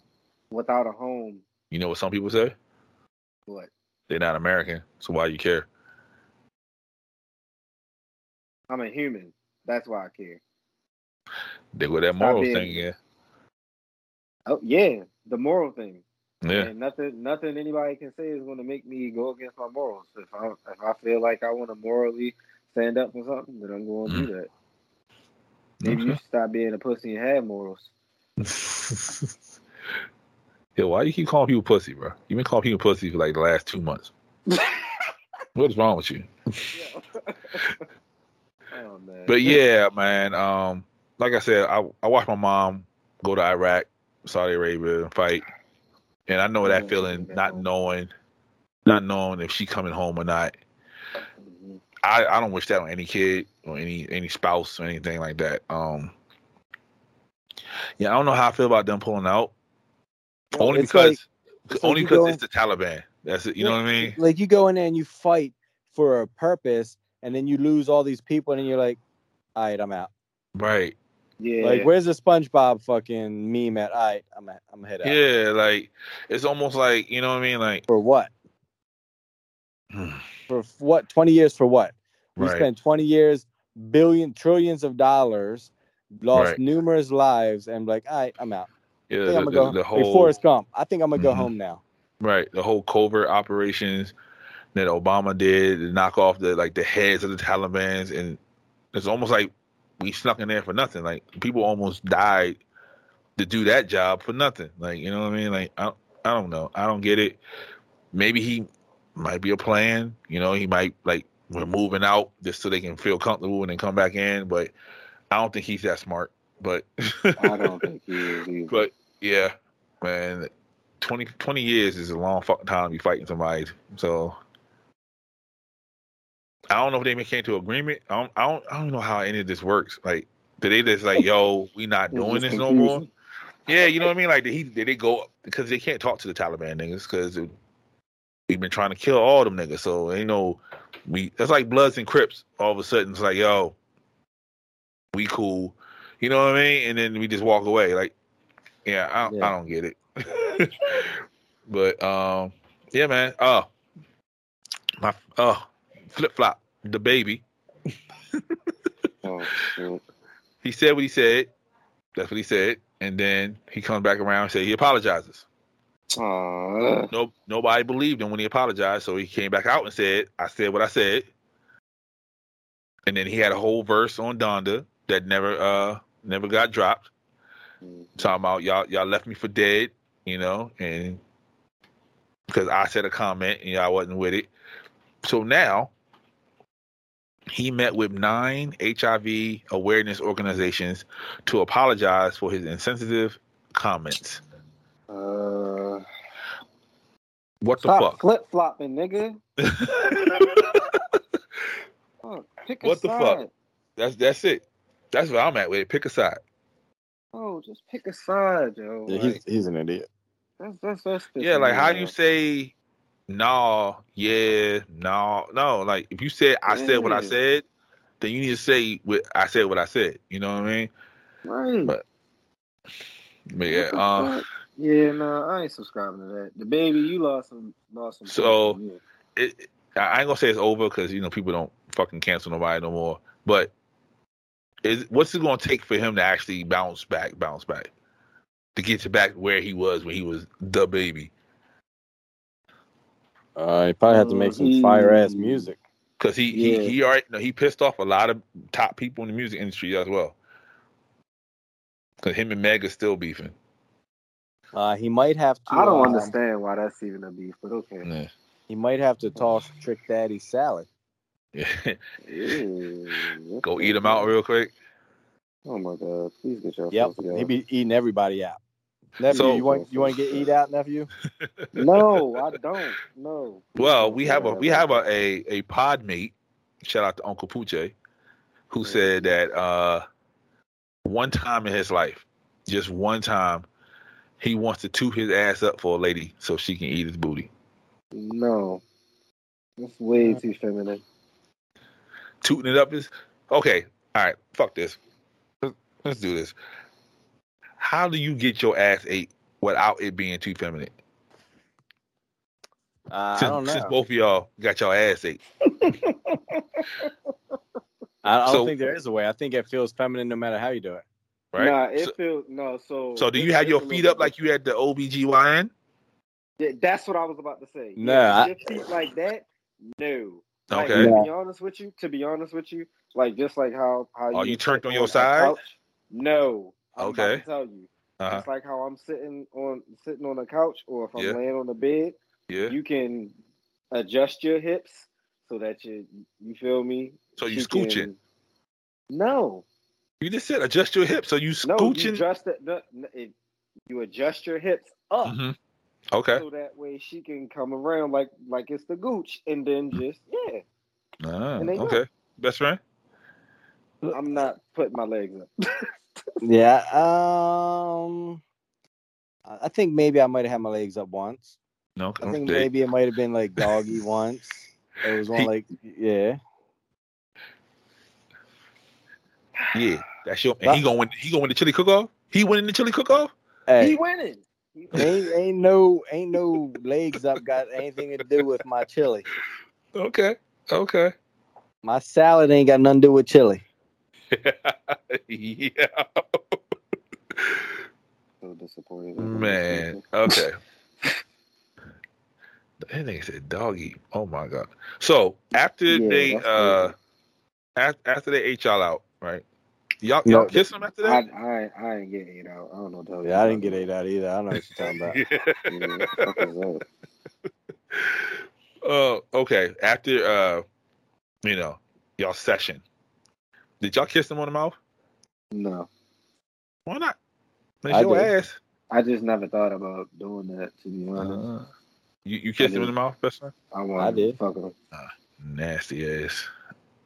without a home. You know what some people say? What? They're not American, so why you care? I'm a human. That's why I care. They go that moral being- thing again. Oh yeah, the moral thing. Yeah. And nothing, nothing anybody can say is going to make me go against my morals. If I, if I feel like I want to morally stand up for something, then I'm going to do that. Maybe you Okay. should stop being a pussy and have morals. Yo, why you keep calling people pussy, bro? You've been calling people pussy for like the last two months. what is wrong with you? oh man. But yeah, man. Um, like I said, I I watched my mom go to Iraq, Saudi Arabia, fight, and I know that feeling, not knowing, not knowing if she coming home or not. I, I don't wish that on any kid or any any spouse or anything like that. Um, yeah, I don't know how I feel about them pulling out. only because like only because it's the Taliban. That's it. You know what I mean? Like you go in there and you fight for a purpose, and then you lose all these people, and then you're like, all right, I'm out. Right. Yeah. Like, where's the SpongeBob fucking meme at? All right, I'm at, I'm head out. Yeah, like it's almost like you know what I mean. Like, For what? For what? 20 years for what? We right. spent 20 years, billion, trillions of dollars, lost Right. numerous lives, and like, all right, I'm out. yeah, I think the, I'm gonna the- go. the like whole Forrest Gump. I think I'm gonna go Mhm. home now. right, the whole covert operations that Obama did to knock off the like the heads of the Taliban's, and it's almost like we snuck in there for nothing. Like people almost died to do that job for nothing. Like you know what I mean? Like I, I don't know. I don't get it. Maybe he might be a plan. You know, he might like we're moving out just so they can feel comfortable and then come back in. But I don't think he's that smart. But I don't think he is either. But yeah, man, 20, 20 years is a long fucking time to be fighting somebody. So I don't know if they even came to agreement. I don't, I don't, I don't know how any of this works. Like, did they just like, yo, we not doing this no more? Yeah, you know what I mean. Like, did he, did they go because they can't talk to the Taliban niggas because we've been trying to kill all them niggas. So you know, we That's like Bloods and Crips. All of a sudden, it's like, yo, we cool. You know what I mean? And then we just walk away. Like, yeah, I, Yeah. I don't get it. but um, yeah, man. Oh, my oh, flip flop, the baby. Oh. He said what he said. That's what he said. And then he comes back around and say he apologizes. Aw. No, nobody believed him when he apologized, so he came back out and said, "I said what I said." And then he had a whole verse on Donda that never, uh, never got dropped. Talking about y'all, y'all left me for dead, you know, and because I said a comment and y'all wasn't with it. So now he met with nine HIV awareness organizations to apologize for his insensitive comments. Uh, What the stop flip flopping, nigga. Oh, pick a What the side. fuck? That's that's it. That's where I'm at with it. Pick a side. Oh, just pick a side, yo. Yeah, Like, he's he's an idiot. that's that's that's. Yeah, like how do you say no, yeah, no, no? Like if you said I said what I said, then you need to say what I said what I said. You know what I mean? Right. But- But yeah, uh, yeah, no, I ain't subscribing to that. The baby, you lost some, lost some. So- points, it, I ain't gonna say it's over because you know people don't fucking cancel nobody no more. But is what's it gonna take for him to actually bounce back, bounce back, to get to back where he was when he was the baby? Uh, he probably had to make some fire ass music. Because he, Yeah. he he already no, he pissed off a lot of top people in the music industry as well. Because him and Meg are still beefing. Uh, he might have to. I don't um, understand why that's even a beef, but okay. Yeah. He might have to toss Trick Daddy salad. Yeah. Go eat him out real quick. Oh my god! Please get your Yep, together. he be eating everybody out. Nephew, So- you want you want to get eat out, nephew? No, I don't. No. Well, we have a we have a a, a pod mate. Shout out to Uncle Pooche, who said that uh, one time in his life, just one time, he wants to toot his ass up for a lady so she can eat his booty. No. That's way too feminine. Tooting it up is okay. All right, fuck this. Let's, let's do this. How do you get your ass ate without it being too feminine? Uh, I Since, don't know. since both of y'all got your ass ate. I, I don't So- think there is a way. I think it feels feminine no matter how you do it. Right? Nah, it so, feels no. So so do you have your feet up like you had the OBGYN? Yeah, that's what I was about to say. No, Yeah, I- feet like that. No. Like, Okay. To be honest with you, to be honest with you, like just like how how Oh, you would turned on your side? couch. No. I'm about Okay. to tell you. Uh-huh. It's like how I'm sitting on sitting on a couch, or if I'm Yeah. laying on the bed, Yeah. you can adjust your hips so that you you feel me. So you She scooching. can- No, You just said adjust your hips. So you scooching? no, you adjust it. no, it- You adjust your hips up. Mhm. Okay. so that way she can come around like like it's the gooch and then just yeah Ah, they go. okay. Best friend? i'm not putting my legs up Yeah. Um. I I think maybe I might have had my legs up once. No. I think okay. maybe it might have been like doggy once. It was one He- like yeah. Yeah. That's your and he gonna win he gonna win the chili cook off? He winning the chili cook off? he Hey, winning He ain't ain't no ain't no legs up got anything to do with my chili. Okay. Okay. My salad ain't got nothing to do with chili. yeah. so disappointed Man. Okay. That nigga said doggy. Oh my god. So after Yeah, they uh after, after they ate y'all out, right? Y'all y'all No, kiss them after that? I ain't- I ain't getting eight out. I don't know. what Yeah, I didn't get talking eight out either. I don't know what you're talking about. about. Yeah, what the fuck is that? uh okay. After uh you know, y'all session. Did y'all kiss him on the mouth? No, Why not? It's I your did. ass. I just never thought about doing that. To be honest, Uh, you you kissed him in the mouth, best friend? I want. I did. Fuck them. Nasty ass.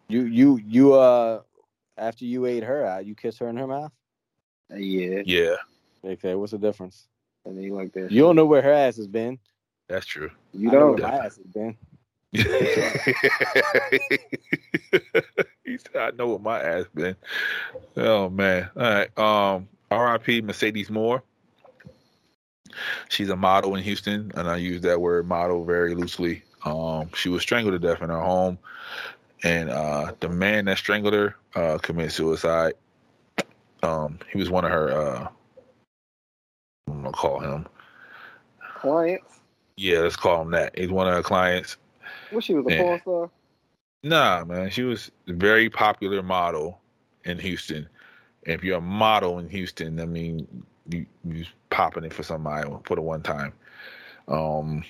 You you you uh after you ate her out, you kissed her in her mouth? Yeah, Yeah, Okay, what's the difference? and they like that. You don't know where her ass has been. that's true. You know don't. where my ass has been. he said, I know what my ass been. Oh man. All right. Um R.I.P. Mercedes Morr. She's a model in Houston, and I use that word model very loosely. Um, she was strangled to death in her home, and uh, the man that strangled her uh, committed suicide. Um, he was one of her. Uh, I'm gonna call him. Clients. Yeah, let's call him that. He's one of her clients. What she was a porn star? Nah, man, she was a very popular model in Houston. And if you're a model in Houston, I mean, you you popping it for somebody for the one time. Um,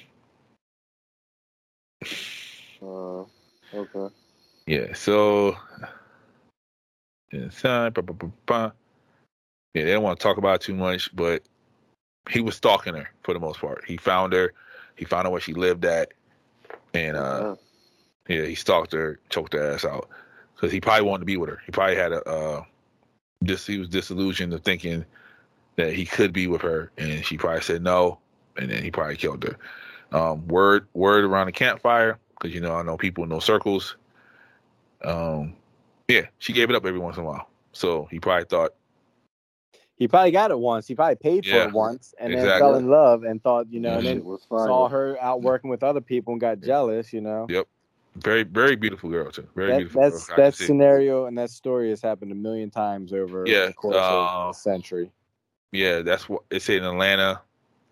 Uh, okay. yeah. So, inside, bah, bah, bah, bah. yeah, they don't want to talk about it too much, but he was stalking her for the most part. He found her, he found out where she lived at, and uh, Uh, Yeah, he stalked her, choked her ass out because he probably wanted to be with her. He probably had a uh, dis. He was disillusioned of thinking that he could be with her, and she probably said no, and then he probably killed her. Um, word word around the campfire because you know I know people in those circles. Um, yeah, she gave it up every once in a while, so he probably thought, He probably got it once. He probably paid for Yeah, it once and then fell in love and thought, you know, and then was fire. saw her out working with other people and got jealous, you know. Yep. very very beautiful girl too, very That, beautiful. that's girl. That scenario and that story has happened a million times over Yeah, the course uh, of a century. Yeah, that's what it's in Atlanta.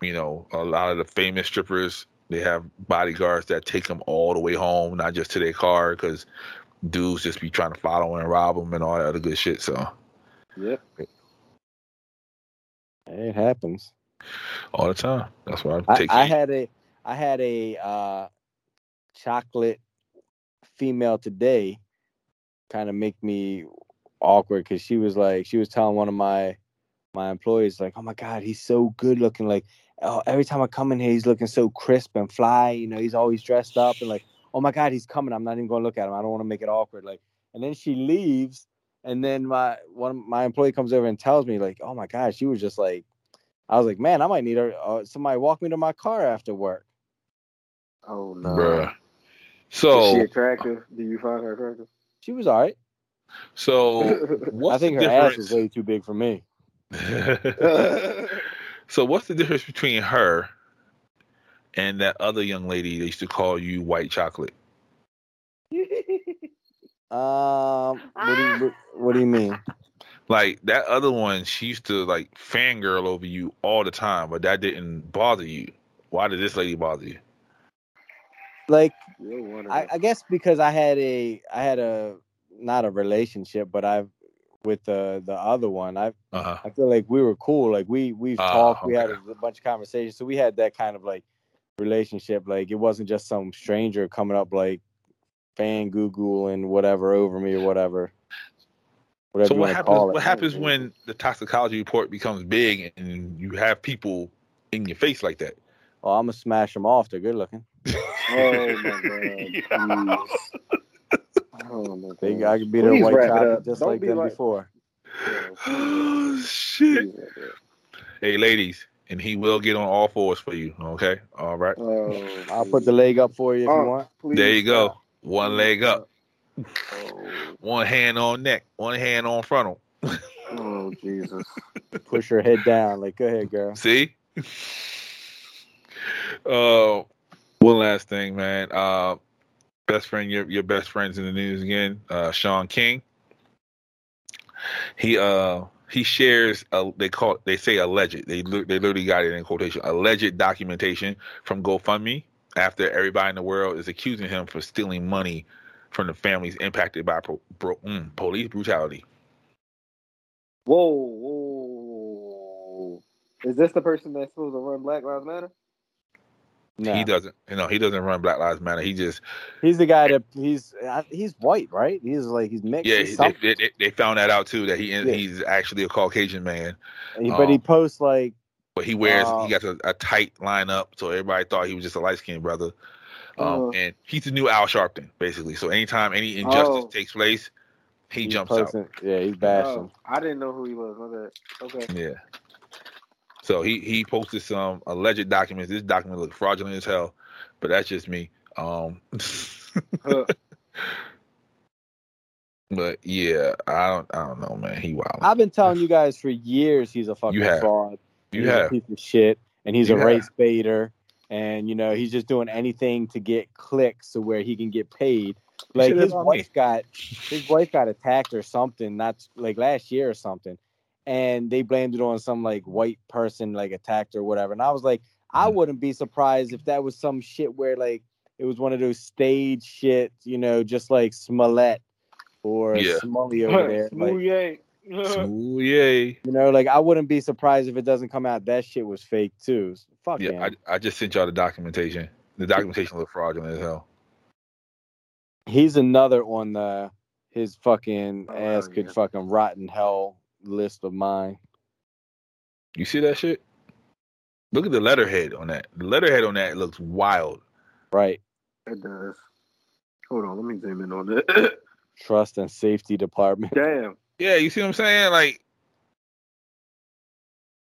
You know, a lot of the famous strippers they have bodyguards that take them all the way home, not just to their car, because dudes just be trying to follow and rob them and all that other good shit. So Yep. It happens. all the time. That's why I I, take. I had a I had a uh, chocolate female today kind of make me awkward because she was like she was telling one of my my employees like oh my god he's so good looking like oh, every time I come in here he's looking so crisp and fly you know he's always dressed up and like oh my god he's coming I'm not even gonna look at him I don't want to make it awkward like and then she leaves and then my one my employee comes over and tells me like oh my god she was just like I was like man I might need her uh, somebody walk me to my car after work Oh no. Bruh. Is she So attractive? Do you find her attractive? she was all right so what's I think the her ass difference? was way too big for me so what's the difference between her and that other young lady they used to call you white chocolate? Um, what do you what, what do you mean? Like that other one, she used to like fangirl over you all the time, but that didn't bother you. Why did this lady bother you? Like You're one of I. I guess because I had a I had a not a relationship, but I've with the the other one. I Uh huh. I feel like we were cool. Like we we've Ah, talked. We had okay. a, bunch of conversations. So we had that kind of like relationship. Like it wasn't just some stranger coming up like fan Google and whatever over me or whatever. Whatever So what happens? call it. What happens when the toxicology report becomes big and you have people in your face like that? Oh, I'm gonna smash them off. They're good looking. Oh my god. please. Oh my They god. I could be their white wrap chocolate just Don't like be them like- before. oh shit! Please wrap it up. Hey, ladies, and he will get on all fours for you. Okay, all right. Oh, I'll put the leg up for you if Oh, you want. please There you go. Stop. One leg up, Oh, one hand on neck, one hand on frontal. oh Jesus. Push her head down. Like, go ahead, girl. See? Uh, one last thing, man. Uh, best friend, your your best friends in the news again. Uh, Shaun King. He uh he shares a, they call they say alleged they li- they literally got it in quotation alleged documentation from GoFundMe after everybody in the world is accusing him for stealing money from the families impacted by pro, bro, mm, police brutality. Whoa, whoa. Is this the person that's supposed to run Black Lives Matter? No. He doesn't, you know, he doesn't run Black Lives Matter. He just He's the guy that he's I- he's white, right? He's like he's mixed. Yeah, He's they, they, they- they found that out too that he Yeah. he's actually a Caucasian man, but he um, posts like but he wears Wow. he got a, a tight lineup, so everybody thought he was just a light skinned brother. Um, Oh. and he's the new Al Sharpton, basically. So anytime any injustice Oh. takes place, he he's jumps out. Yeah, he's bashing. Oh, I didn't know who he was. Okay. Yeah. So he he posted some alleged documents. This document looks fraudulent as hell, but that's just me. Um, Huh. but yeah, I don't I don't know, man. He wild. I've been telling you guys for years he's a fucking fraud. You he's have. a piece of shit, and he's You a have. race baiter, and you know he's just doing anything to get clicks to where he can get paid. Like his wife got his wife got attacked or something, not like last year or something, and they blamed it on some like white person like attacked or whatever. And I was like, I Mhm. wouldn't be surprised if that was some shit where like it was one of those stage shit, you know, just like Smollett or Yeah. Smully over there. Like, Smooth yay. You know, like I wouldn't be surprised if it doesn't come out that shit was fake too. Fuck Yeah, him. I, I just sent y'all the documentation. The documentation looked fraudulent as hell. He's another on the his fucking Oh, ass could yeah. fucking rot in hell list of mine. You see that shit? Look at the letterhead on that. The letterhead on that looks wild. Right. It does. Hold on, let me zoom in on it. Trust and safety department. Damn. Yeah, you see what I'm saying? Like,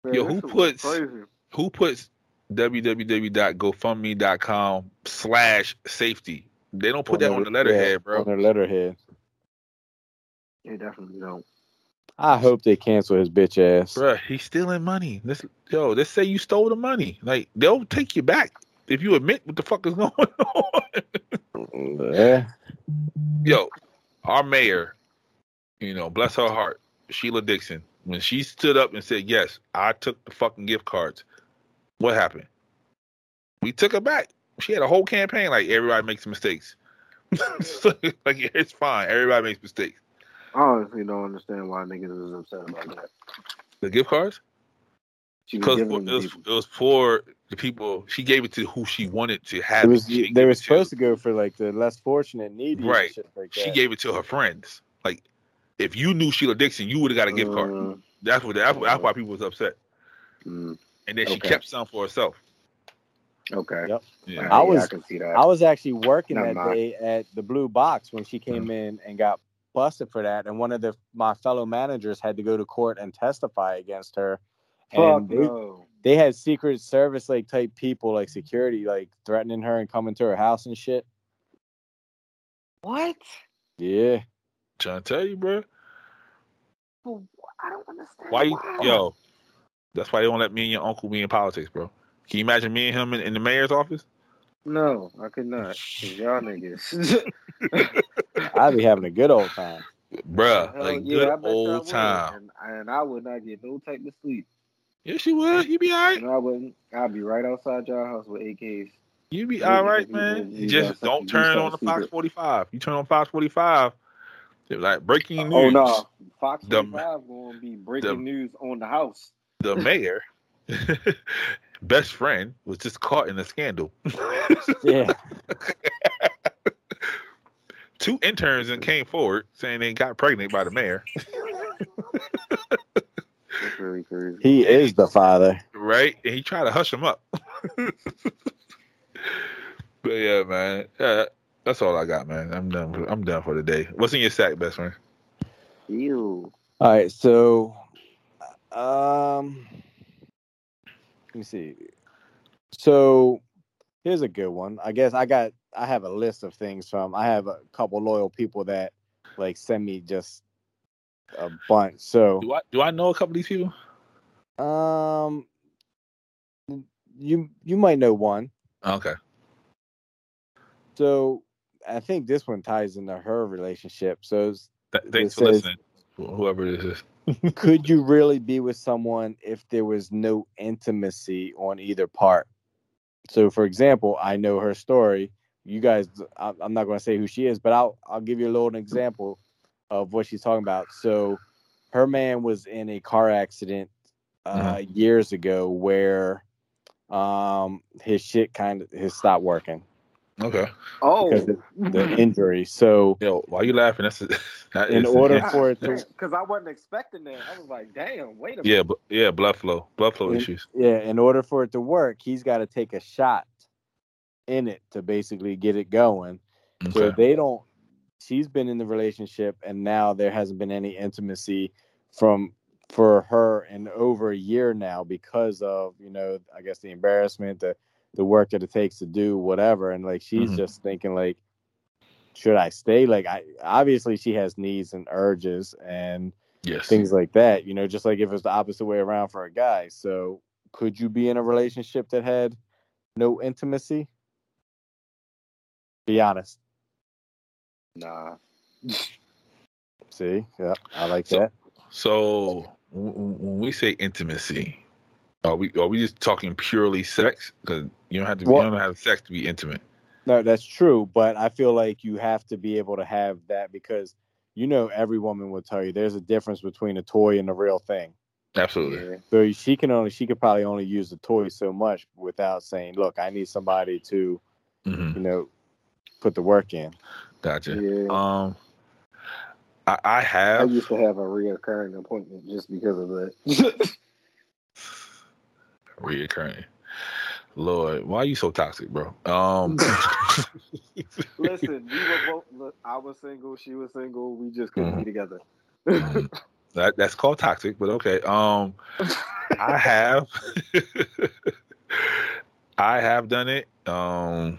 Man, Yo, who puts- crazy. who puts www.gofundme.com slash safety? They don't put that their- on the letterhead, yeah, bro. On their letterhead. They definitely don't. I hope they cancel his bitch ass. Bro, he's stealing money. Let's yo, let's say you stole the money. Like they'll take you back if you admit what the fuck is going on. Yeah. yo, our mayor, you know, bless her heart, Sheila Dixon, when she stood up and said, Yes, I took the fucking gift cards, what happened? We took her back. She had a whole campaign like everybody makes mistakes. like it's fine. Everybody makes mistakes. I honestly don't understand why niggas is upset about that. The gift cards? Because giving it was, it was for the people. She gave it to who she wanted to have. It was She they were it to- supposed to go for like the less fortunate needy Right. and shit like She gave it to her friends. Like, if you knew Sheila Dixon, you would have got a gift card. Uh, That's what. That's, that's why people was upset. mm, And then she Okay. kept some for herself. okay. Yep. Yeah. I Yeah, was- I can see that. I was actually working Never that mind. day at the Blue Box when she came in and got busted for that, and one of the my fellow managers had to go to court and testify against her. Fuck And they, no. they had Secret Service like type people, like security, like threatening her and coming to her house and shit. What? Yeah, Trying to tell you, bro. I don't understand. Why you, why. yo? That's why they don't let me and your uncle be in politics, bro. Can you imagine me and him in, in the mayor's office? No, I could not. y'all niggas. I'd be having a good old time. Bruh, Hell like yeah, good I bet y'all old would. time. And, and I would not get no type of sleep. Yes, you would. You be all right. And I wouldn't. I'd be right outside y'all house with AKs. You be all right, man. you You just don't turn on the Fox 45. You turn on Fox 45, they're like breaking news. Oh no, Fox The- 45 going to be breaking the- news on the house. The mayor, best friend, was just caught in a scandal. Yeah. Two interns and came forward saying they got pregnant by the mayor. Really crazy. He is the father. right? And he tried to hush him up. but yeah, man, yeah, that's all I got, man. I'm done. For, I'm done for the day. What's in your sack, best friend? Ew. All right, so um let me see. So here's a good one. I guess I got I have a list of things from I have a couple loyal people that like send me just a bunch. So Do I do I know a couple of these people? um you you might know one. Okay. So I think this one ties into her relationship. So it's, Th- thanks It for says- listening. Whoever it is. could you really be with someone if there was no intimacy on either part? So, for example, I know her story. You guys, I'm not going to say who she is, but I'll I'll give you a little example of what she's talking about. So, her man was in a car accident uh, years ago where um his shit kind of his stopped working Okay. Oh, because of the injury. So, Yo, why you laughing? That's a, that In is- order for it to because I wasn't expecting that. I was like, damn, wait a minute. Yeah, bu- yeah, blood flow, blood flow In- issues. Yeah, in order for it to work, he's got to take a shot in it to basically get it going. So they don't. She's been in the relationship, and now there hasn't been any intimacy from for her in over a year now because of you know I guess the embarrassment, the the work that it takes to do whatever, and like she's Mhm. just thinking like, should I stay? Like I obviously she has needs and urges and Yes. things like that. You know, just like if it's the opposite way around for a guy. So, could you be in a relationship that had no intimacy? Be honest. Nah. See, yeah, I like So- that. So w- w- when we say intimacy, are we are we just talking purely sex? Because you don't have to. Well- you don't have sex to be intimate. No, that's true, but I feel like you have to be able to have that because you know every woman will tell you there's a difference between a toy and a real thing. Absolutely. So she can only she could probably only use the toy so much without saying, "Look, I need somebody to, hmm you know, put the work in." Gotcha. Yeah. Um, I, I have. I used to have a reoccurring appointment just because of that. reoccurring. Lord, why are you so toxic, bro? Um, Listen, we were both. Look, I was single. She was single. We just couldn't Mhm. be together. mm, that that's called toxic, but okay. Um, I have, I have done it. Um,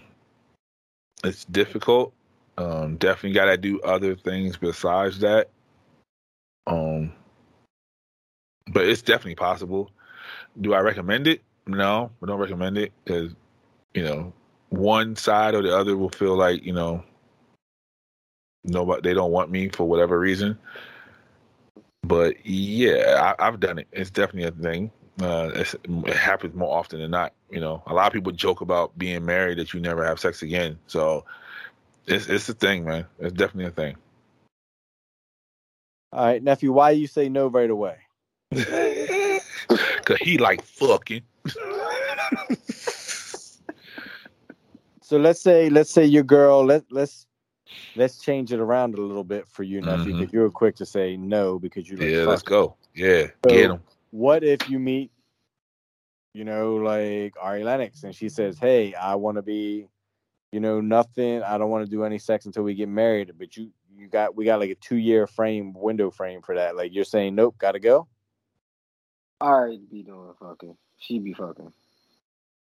it's difficult. Um, definitely got to do other things besides that. Um, but it's definitely possible. Do I recommend it? No, I don't recommend it because you know one side or the other will feel like you know nobody they don't want me for whatever reason. But yeah, I, I've done it. It's definitely a thing. Uh, it's, it happens more often than not. You know, a lot of people joke about being married that you never have sex again. So it's it's a thing, man. It's definitely a thing. All right, nephew, why you say no right away? Cause he like fucking. So let's say let's say your girl let let's let's change it around a little bit for you, Mhm. because you were quick to say no because you like Yeah, let's go. Yeah, So- get him. What if you meet, you know, like Ari Lennox and she says, Hey, I wanna be, you know, nothing, I don't want to do any sex until we get married, but you you got we got like a two year frame window frame for that. Like you're saying, Nope, gotta go. All right, be doing fucking. She be fucking.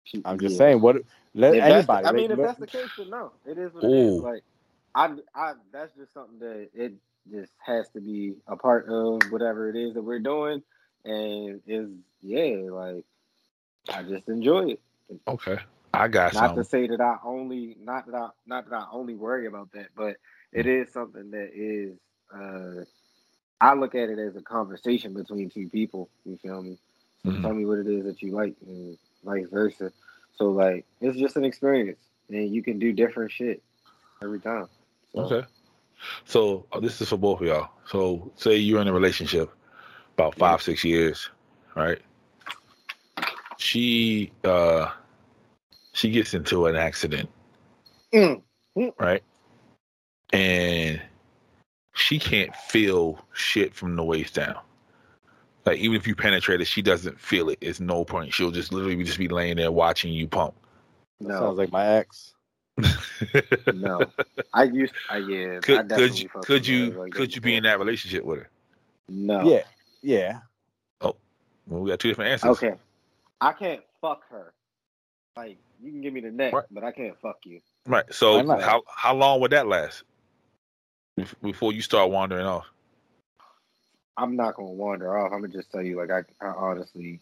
She, I'm just yeah. saying what let If anybody the, I like, mean, if that's the case, then no, it is what it Ooh. is. Like, I, I, that's just something that it just has to be a part of whatever it is that we're doing, and is yeah, like I just enjoy it. Okay, I got Not some. to say that I only, not that I, not that I only worry about that, but it is something that is. uh I look at it as a conversation between two people. You feel me? So Mhm. tell me what it is that you like, and vice versa. So like, it's just an experience, and you can do different shit every time. So, Okay. So uh, this is for both of y'all. So say you're in a relationship about five, six years, right? She uh she gets into an accident, Mm. right? And she can't feel shit from the waist down. Like even if you penetrate it, she doesn't feel it. It's no point. She'll just literally just be laying there watching you pump. That No, sounds like my ex. no. I used, I yeah. I could could you could you like could you be in that relationship with her? No. Yeah, yeah. Oh, well, we got two different answers. Okay. I can't fuck her. Like you can give me the neck, Right. but I can't fuck you. Right. So how how long would that last Bef- before you start wandering off? I'm not gonna wander off. I'm gonna just tell you, like I, I honestly,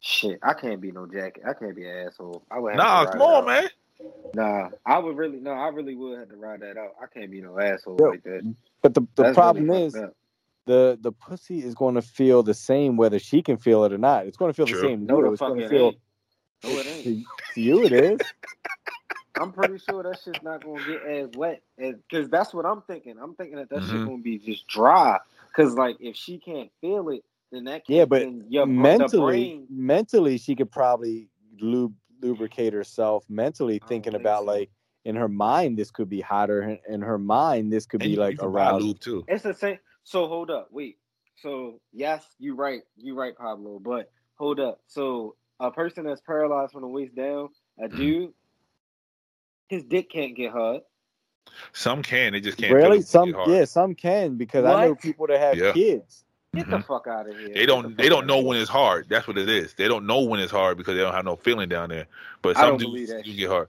shit, I can't be no jacket. I can't be an asshole. I would have Nah, to ride come on, out. man. Nah, I would really, no, I really would have to ride that out. I can't be no asshole Yo, like that. But the, the That's problem really is the the pussy is going to feel the same whether she can feel it or not. It's going to feel True. the same. to no, the It's fuck going to it feel ain't. No, it ain't. to, to you. It is. I'm pretty sure that shit's not gonna get as wet as because that's what I'm thinking. I'm thinking that that shit Mhm. gonna be just dry. Cause like if she can't feel it, then that can't, Yeah, but then your, mentally, brain, mentally, she could probably lub- lubricate herself. Mentally, thinking think about so. like in her mind, this could be hotter. In- In her mind, this could And be you, like you can aroused. too. It's the same. So hold up, wait. So yes, you right, you right, Pablo. But hold up. So a person that's paralyzed from the waist down, a Mhm. dude, his dick can't get hard. Some can, they just can't. Really, some yeah, some can because I know people that have Yeah. kids. Get the fuck out of here. They don't. the They don't know when it's hard. That's what it is. They don't know when it's hard because they don't have no feeling down there. But some don't dudes believe that do shit. get hard.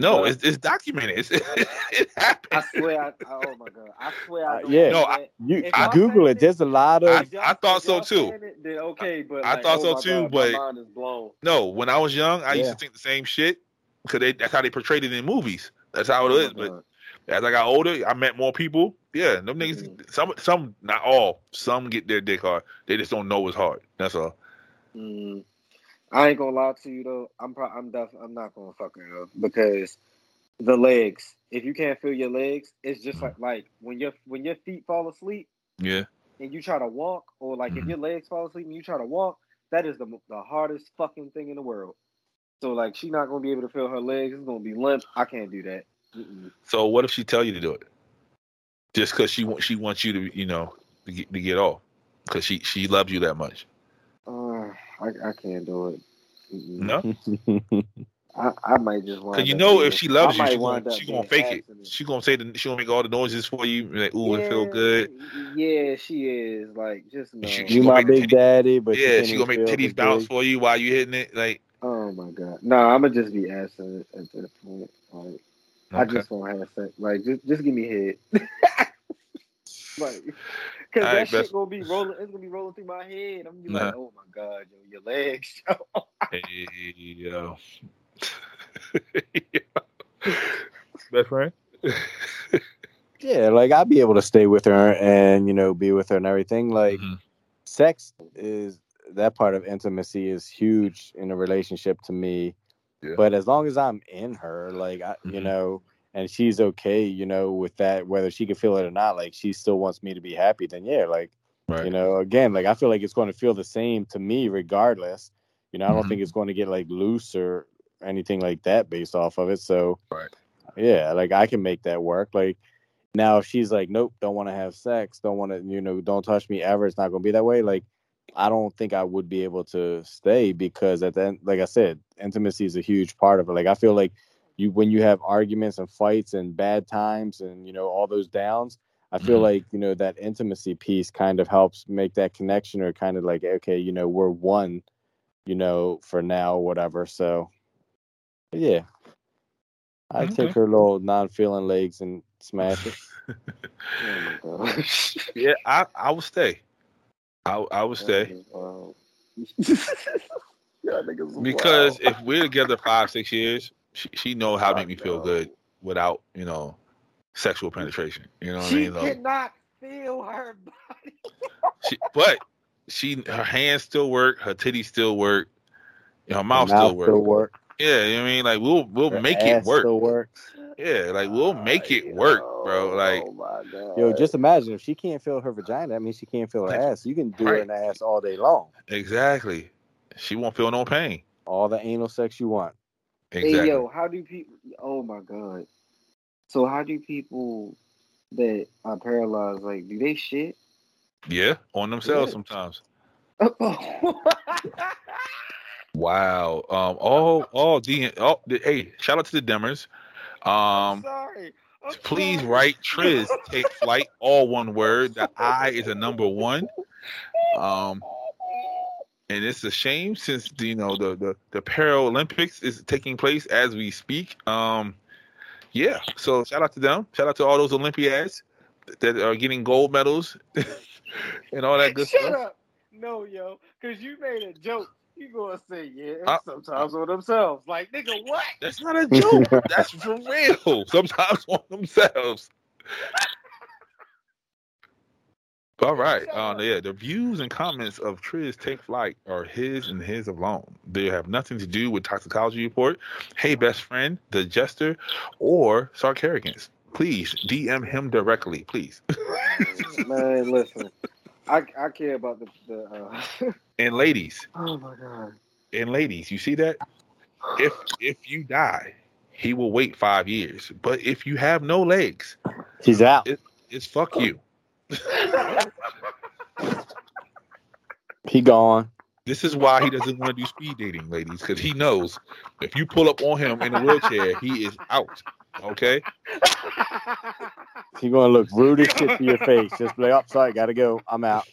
No, But- it's, it's documented. It's, it happens. I swear. I, oh my god. I swear. I Uh, don't yeah. believe No, I- You If Google it. it- There's a lot of I- I thought so, too. It, okay, but I like, thought oh so, my too, God, but- my mind is blown. No, when I was young, I used to think the same shit because they, that's how they portrayed it in movies. That's how it is. But as I got older, I met more people. Yeah, them niggas. Mhm. Some, some, not all. Some get their dick hard. They just don't know it's hard. That's all. Mm, I ain't gonna lie to you though. I'm pro- I'm def- I'm not gonna fuck it up because the legs. If you can't feel your legs, it's just like like when your when your feet fall asleep Yeah. and you try to walk, or like if Mhm. your legs fall asleep and you try to walk, that is the the hardest fucking thing in the world. So like she's not gonna be able to feel her legs. It's gonna be limp. I can't do that. Mm-mm. So what if she tell you to do it? Just because she wants she wants you to you know to get, to get off because she she loves you that much. Uh, I I can't do it. Mm-mm. No, I, I might just want. because you know if she loves I you, she might gonna she gonna being fake it. abstinent. She gonna say the, she gonna make all the noises for you. Like ooh, it feel good. Yeah, she is. Like, just know. She- she you gonna my big titty- daddy, but yeah, can't she gonna make feel titties bounce dick. for you while you hitting it. Like oh my god. No, I'm gonna just be abstinent at that point. Like, I just won't have sex. Like, just just give me head. like, cause All that right, shit best- gonna be rolling. It's gonna be rolling through my head. I'm gonna be Nah. like, oh my god, yo, your legs. hey, yo. Best friend. Yeah, like I'd be able to stay with her and you know be with her and everything. Like Mhm. sex is that part of intimacy is huge in a relationship to me. Yeah. But as long as I'm in her, like I, you Mhm. know, and she's okay, you know, with that, whether she can feel it or not, like she still wants me to be happy, then yeah, like Right. you know, again, like I feel like it's going to feel the same to me regardless. You know, I don't Mhm. think it's going to get like loose or anything like that based off of it. So Right. yeah, like I can make that work. Like now if she's like, Nope, don't want to have sex, don't want to, you know, don't touch me ever, it's not gonna be that way. Like I don't think I would be able to stay because at the end, like I said, intimacy is a huge part of it. Like I feel like you when you have arguments and fights and bad times and you know all those downs, I feel Mhm. like you know that intimacy piece kind of helps make that connection or kind of like okay, you know, we're one, you know, for now, whatever. So yeah, I Okay. take her little non-feeling legs and smash it. Oh my gosh. Yeah, I I will stay. I I would stay Wow. Y'all niggas because wild. if we're together five six years, she she know how to make me feel good without you know sexual penetration. You know what I mean? So- cannot feel her body. She, but she, her hands still work, her titties still work, her mouth, Mouth still work. still work. Yeah, you know what I mean, like we'll we'll Her make it work. Still works. Yeah, like we'll make it work, bro. Like oh my god. Yo, just imagine if she can't feel her vagina, that means she can't feel her Like, ass. You can do right. her in the ass all day long. exactly, she won't feel no pain. All the anal sex you want. Exactly. Hey yo, how do people? Oh my god. So how do people that are paralyzed like do they shit? Yeah, on themselves Yeah. sometimes. Wow. Um. All all the all. The, hey, shout out to the Demmers. Um. sorry. I'm Please sorry. write Triz take flight, all one word. The I is a number one. Um, and it's a shame since you know the the the Paralympics is taking place as we speak. Um, yeah. So shout out to them. Shout out to all those Olympiads that are getting gold medals and all that good Shut stuff. up. No, yo, because you made a joke. You gonna say yeah? Uh, sometimes on themselves. Like nigga, what? That's not a joke. That's for real. Sometimes on themselves. All right. Shut Uh, up. yeah, the views and comments of Triz Take Flight are his and his alone. They have nothing to do with Toxicology Report, Hey Best Friend, The Jester, or Sarcarigans. Please DM him directly, please. Man, listen. I I care about the the. Uh... And ladies, oh my god. and ladies, you see that? If if you die, he will wait five years. But if you have no legs, he's out. it's fuck you. He gone. This is why he doesn't want to do speed dating, ladies, because he knows if you pull up on him in a wheelchair, he is out. Okay? He gonna look rude as shit to your face. Just be like, oh, sorry, gotta go. I'm out.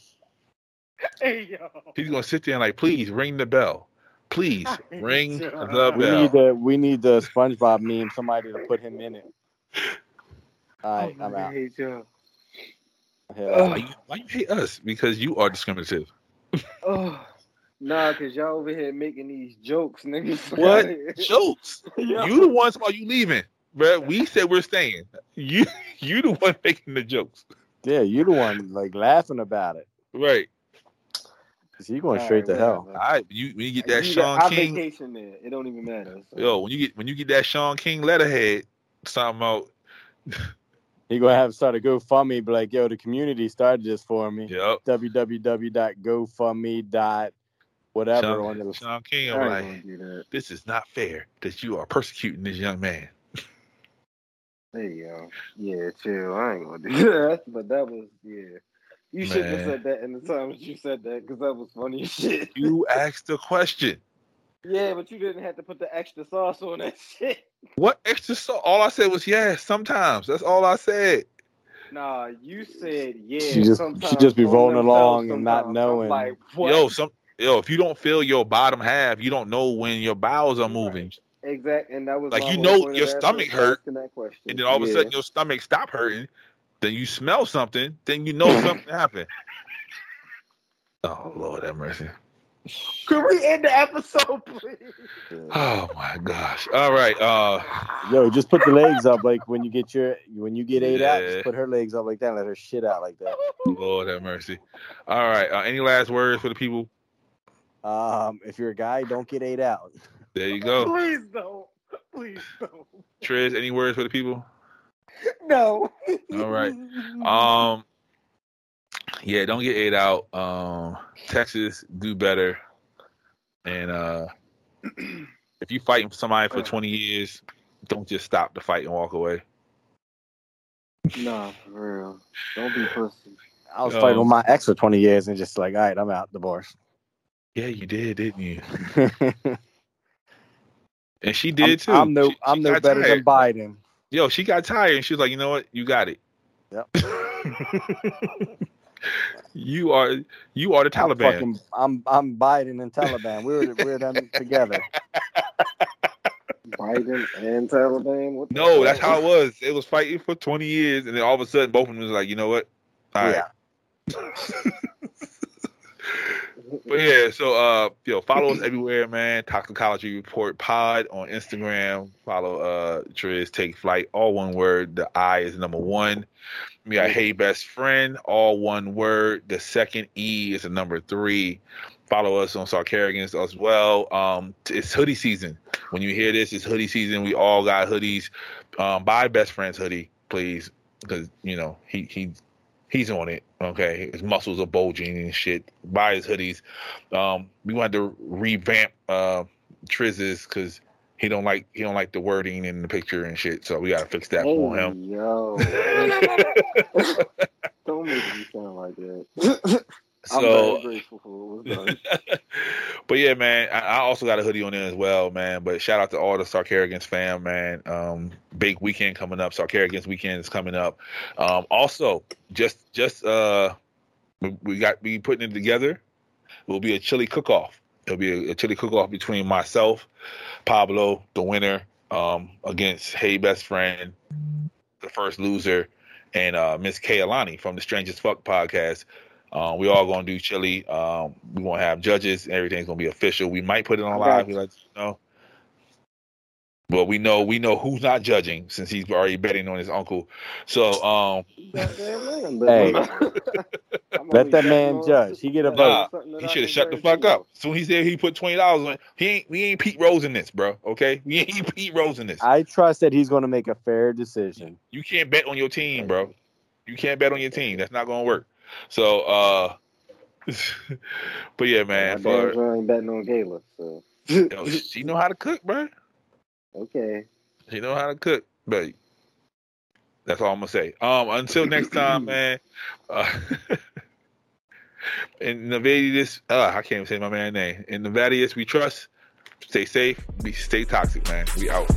hey yo. He's gonna sit there and like, please ring the bell. Please ring the We bell. need the we need the SpongeBob meme. Somebody to put him in it. All right, Oh, I'm out. Hey, yo. Hell, Why you, why you hate us? Because you are discriminative. Oh. Nah, cause y'all over here making these jokes, niggas. What? Jokes. Yo. You the ones while you leaving. Bro, we said we're staying. You you the one making the jokes. yeah, you the one like laughing about it. Right. Cuz he going All straight right, to hell. whatever. All right. You when you get that You Shaun got- I King. vacation there. It don't even matter. so. Yo, when you get when you get that Shaun King letterhead, something about He gonna have to start a GoFundMe. Be like, yo, the community started this for me. yep. www.gofundme dot whatever on Shaun, the Shaun King, I I'm like, gonna do that. this is not fair that you are persecuting this young man. There you go. Yeah, chill. I ain't gonna do that. But that was yeah. You shouldn't have said that in the time that you said that because that was funny as shit. You asked the question. Yeah, but you didn't have to put the extra sauce on that shit. What extra sauce? all I said was yes, sometimes. That's all I said. Nah, you said yeah. She just- she just be rolling along and not knowing. Like, what? Yo, some yo, if you don't feel your bottom half, you don't know when your bowels are moving. Exact, and that was Like, you know your stomach hurt, that. And then all of a Yeah. sudden your stomach stop hurting, then you smell something, then you know something happened. Oh Lord have mercy. Could we end the episode, please? Oh my gosh. All right. Uh Yo, just put the legs up like when you get your when you get eight out, just put her legs up like that, and let her shit out like that. Lord have mercy. All right. Uh, any last words for the people? Um, if you're a guy, don't get eight out. There you go. Please don't. Please don't. Triz, any words for the people? No. All right. Um yeah, don't get eight out. Um Texas, do better. And uh if you fighting somebody for twenty years, don't just stop the fight and walk away. Nah, for real. Don't be pussy. I was Um, fighting with my ex for 20 years and just like, all right, I'm out, divorce. Yeah, you did, didn't you? I'm, And she did too. I'm no, She- she I'm no better tired. than Biden. Yo, she got tired and she was like, you know what? You got it. Yep. you are you are the I'm Taliban. fucking, I'm, I'm Biden and Taliban. We're, we're them together. Biden and Taliban. What No, that's fuck? how it was. It was fighting for 20 years, and then all of a sudden, both of them was like, you know what? All right. But yeah, so uh, yo, follow us everywhere, man. Toxicology Report Pod on Instagram. Follow uh, Triz Take Flight. All one word. The I is number one. We got Hey Best Friend. All one word. The second E is the number three. Follow us on Sarcarigans as well. Um, it's hoodie season. When you hear this, it's hoodie season. We all got hoodies. Um, buy Best Friend's hoodie, please, because you know he he he's on it. Okay, his muscles are bulging and shit. Buy his hoodies. Um, we wanted to revamp uh Triz's because he don't like he don't like the wording in the picture and shit. So we gotta fix that Hey, for him. yo. Don't make me sound like that. I'm So, very grateful for what was done. but yeah, man, I, I also got a hoodie on there as well, man. But shout out to all the Sarcarigans fam, man. Um, big weekend coming up. Sarcarigans weekend is coming up. Um, also, just just uh, we, we got we putting it together. It will be a chili cook off. It'll be a, a chili cook off between myself, Pablo, the winner, um, against Hey Best Friend, the first loser, and uh, Miss Kaylani from the Strangest Fuck podcast. Um, we all gonna do chili. Um, we gonna have judges. Everything's gonna be official. We might put it on I live. We let you know. Well, we know we know who's not judging since he's already betting on his uncle. So um, Goddamn man, but Hey, I'm- I'm let that man on- judge. He get a vote. something that he should have shut the fuck up. Soon he said he put twenty dollars on. He ain't we ain't Pete Rose in this, bro. Okay, we ain't Pete Rose in this. I trust that he's going to make a fair decision. You can't bet on your team, bro. You can't bet on your team. That's not gonna work. So uh, but yeah, man. I For damn sure ain't betting on Gayla. So yo, she know how to cook, bro. okay. She know how to cook, but that's all I'm gonna say. Um, until next time, man. Uh, in Nevadius, uh, I can't even say my man name. In Nevadius, we trust. Stay safe. Be stay toxic, man. We out.